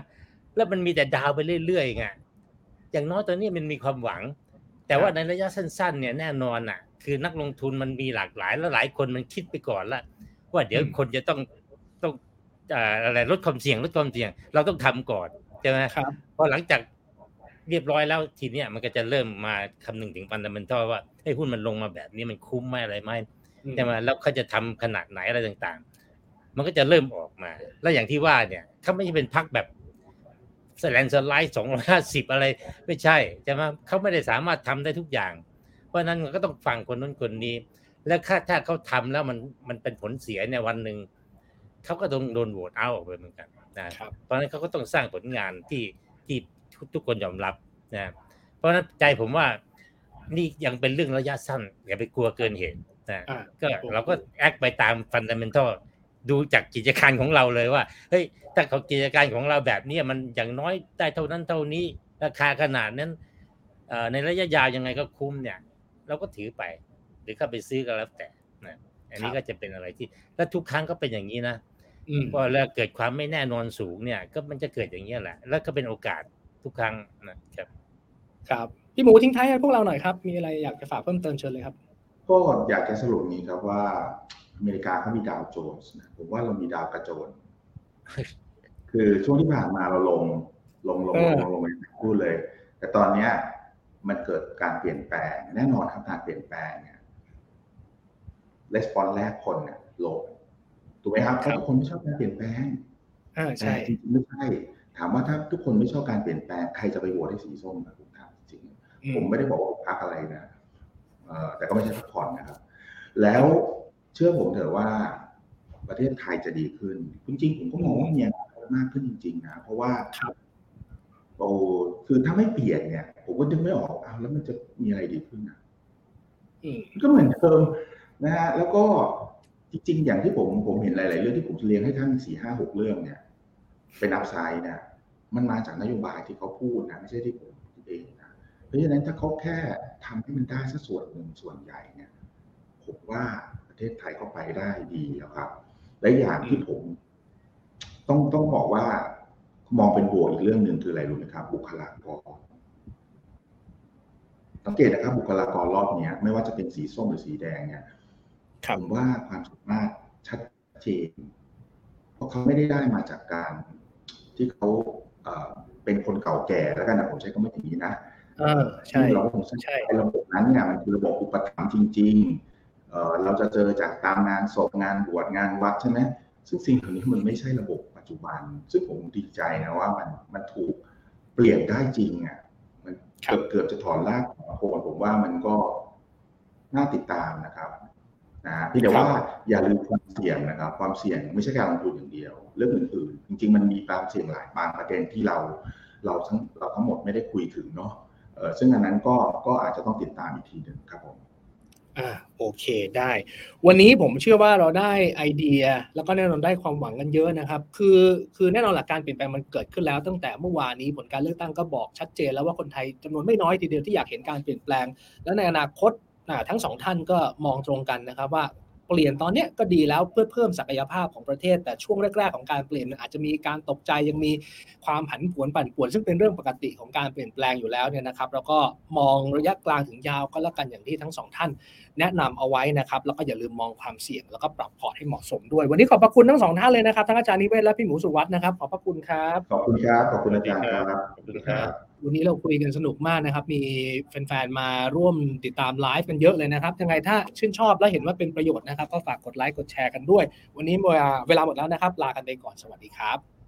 แล้วมันมีแต่ดาวไปเรื่อยๆไงอย่างน้อยตอนนี้มันมีความหวัง แต่ว่าในระยะสั้น ๆ เนี่ยแน่นอนอะ คือนักลงทุนมันมีหลากหลาย แล้วหลายคนมันคิดไปก่อนละว่าเดี๋ยว
อืม
คนจะต้องต้องอ่าอะไรลดความเสี่ยงลดความเสี่ยง เราต้องทำก่อนใช่ไหม
ครับ
พอหลังจาก เรียบร้อยแล้วทีเนี้ยมันก็จะเริ่มมาคำนึงถึงฟันดัมเบลทัลว่าไอ้ยหุ้นมันลงมาแบบนี้มันคุ้มไหมอะไรไหมใช่ไหมแล้วเขาจะทำขนาดไหนอะไรต่างๆ มันก็จะเริ่มออกมา แล้วอย่างที่ว่าเนี่ยเขาไม่ใช่เป็นพักแบบสแลนสไลด์สองร้อยห้าสิบอะไร ไม่ใช่ใช่ไหมเขาไม่ได้สามารถทำได้ทุกอย่าง เพราะฉะนั้นมันก็ต้องฟังคนนู้นคนนี้ แล้วถ้าถ้าเขาทำแล้วมันมันเป็นผลเสียเนี่ยวันหนึ่งเขาก็ต้องโดนโหวตเอาออกไปเหมือนกันนะครับเพราะฉะนั้นเขาก็ต้องสร้างผลงานที่ที่ ทุกคนยอมรับนะเพราะฉะนั้นใจผมว่านี่ยังเป็นเรื่องระยะสั้น อย่าไปกลัวเกินเหตุนะ
อ่า
ก็เราก็แอคไปตามฟันดัมเบลทัลดูจากกิจการของเราเลยว่าเฮ้ยถ้าเขากิจการของเราแบบเนี้ยมันอย่างน้อยได้เท่านั้นเท่านี้ ราคาขนาดนั้นเอ่อในระยะยาวยังไงก็คุ้มเนี่ย เราก็ถือไป หรือเข้าไปซื้อก็แล้วแต่นะอันนี้
ครับ
ก็จะเป็นอะไรที่ และทุกครั้งก็เป็นอย่างนี้นะ
อืม
พอแล้วเกิดความไม่แน่นอนสูงเนี่ย ก็มันจะเกิดอย่างนี้ยแหละ แล้วก็เป็นโอกาส ทุกครั้งนะครับ
ครับพี่หมูทิ้งท้ายให้พวกเราหน่อยครับ มีอะไรอยากจะฝากเพิ่มเติมเชิญเลยครับ
ก็อยากจะสรุปนี้ครับว่าอเมริกาเขามีดาวโจนส์นะผมว่าเรามีดาวกระโจน คือช่วงที่ผ่านมาเราลงลงลง
เอ
ล
อ
งลงลงไปพูดเลย แต่ตอนเนี้ยมันเกิดการเปลี่ยนแปลง แน่นอนครับการเปลี่ยนแปลงเนี่ยレスปอนแรกคนเนี่ยลงถูกไหมครับเพราะทุกคนไม่ชอบการเปลี่ยนแปลง
อ่า
แต่
ใช่
จริงๆไม่ใช่ ถามว่าถ้าทุกคนไม่ชอบการเปลี่ยนแปลงใครจะไปโหวตให้สีส้มนะผมถามจริง
อื
ผมไม่ได้บอกว่าพักอะไรนะเอ่อแต่ก็ไม่ใช่พักผ่อนนะครับ แล้วเชื่อผมเถอะว่าประเทศไทยจะดีขึ้น จริงๆผมก็มองว่ามีอนาคตมากขึ้นจริง ๆ นะเพราะว่า
ครับ
โอ้คือถ้าไม่เปลี่ยนเนี่ย ผมก็นึกไม่ออกอ้าวแล้วมันจะมีอะไรดีขึ้นอะ
อืม
ก็เหมือนเดิมนะฮะแล้วก็จริง ๆ อย่างที่ผมผมเห็นหลาย ๆ เรื่องที่ผมเรียงให้ท่านสี่ห้าหกเรื่องเนี่ยเป็นอัพไซด์เนี่ย มันมาจากนโยบายที่เขาพูดนะไม่ใช่ที่ผมคิดเองนะเพราะฉะนั้นถ้าเขาแค่ทำให้มันได้สักส่วนหนึ่งส่วนใหญ่เนี่ยผมว่าประเทศไทยก็ไปได้ดีแล้วครับ และอย่างที่ผม ต้องต้องบอกว่ามองเป็นบวกอีกเรื่องหนึ่งคืออะไรรู้ไหมครับ บุคลากรสังเกตนะครับ บุคลากรรอบเนี้ย ไม่ว่าจะเป็นสีส้มหรือสีแดงเนี่ย
ครับ
ผมว่าความสามารถชัดเจนเพราะเขาไม่ได้ได้มาจากการที่เขา เอ่อเป็นคนเก่าแก่แล้วกันนะผมใช้คำว่าอย่างนี้นะ
เออใช่
เราก็คงทราบ
ใช่
ไอ้ระบบนั้นเนี่ยมันคือระบบอุปถัมภ์จริงๆเอ่อเราจะเจอจากตามงานศพงานบวชงานวัดใช่ไหมซึ่งสิ่งเหล่านี้มันไม่ใช่ระบบปัจจุบัน ซึ่งผมดีใจนะว่ามันมันถูกเปลี่ยนได้จริงอะมัน
ครั
เกื
บ
อบเกือบจะถอนรากของโคนผมว่ามันก็น่าติดตามนะครับ นะฮะพี่แต่ว่าอย่าลืมความเสี่ยงนะครับ ความเสี่ยงไม่ใช่การลงทุนอย่างเดียว เรื่องอื่นๆ จริง ๆ มันมีความเสี่ยงหลายบางประเด็นที่เรา เราทั้งเราทั้งหมดไม่ได้คุยถึงเนาะเออซึ่งอันนั้นก็ก็อาจจะต้องติดตามอีกทีหนึ่งครับผม
อ่าโอเคได้ วันนี้ผมเชื่อว่าเราได้ไอเดีย แล้วก็แน่นอนได้ความหวังกันเยอะนะครับ คือคือแน่นอนหลักการเปลี่ยนแปลงมันเกิดขึ้นแล้ว ตั้งแต่เมื่อวานนี้ผลการเลือกตั้งก็บอกชัดเจน แล้วว่าคนไทยจำนวนไม่น้อยทีเดียวที่อยากเห็นการเปลี่ยนแปลง และในอนาคตอ่า ทั้งสองท่านก็มองตรงกันนะครับว่าเปลี่ยนตอนนี้ก็ดีแล้วเพื่อเพิ่มศักยภาพของประเทศ แต่ช่วงแรก ๆ ของการเปลี่ยนมันอาจจะมีการตกใจยังมีความผันผวนปั่นป่วน ซึ่งเป็นเรื่องปกติของการเปลี่ยนแปลงอยู่แล้วเนี่ยนะครับ แล้วก็มองระยะกลางถึงยาวก็แล้วกันอย่างที่ทั้งสองท่านแนะนำเอาไว้นะครับแล้วก็อย่าลืมมองความเสี่ยง แล้วก็ปรับพอร์ตให้เหมาะสมด้วย วันนี้ขอบพระคุณทั้งสองท่านเลยนะครับทั้งอาจารย์นิเวศน์และพี่หมูสุวัฒน์นะครับขอบพระคุณครับ
ขอบคุณครับขอบคุณอาจารย์ครับ
ขอบคุณครับ
วันนี้เราคุยกันสนุกมากนะครับ มีแฟนๆ มาร่วมติดตามไลฟ์กันเยอะเลยนะครับ ยังไงถ้าชื่นชอบและเห็นว่าเป็นประโยชน์นะครับ ก็ฝากกดไลค์ กดแชร์กันด้วย วันนี้เวลาเวลาหมดแล้วนะครับ ลากันไปก่อน สวัสดีครับ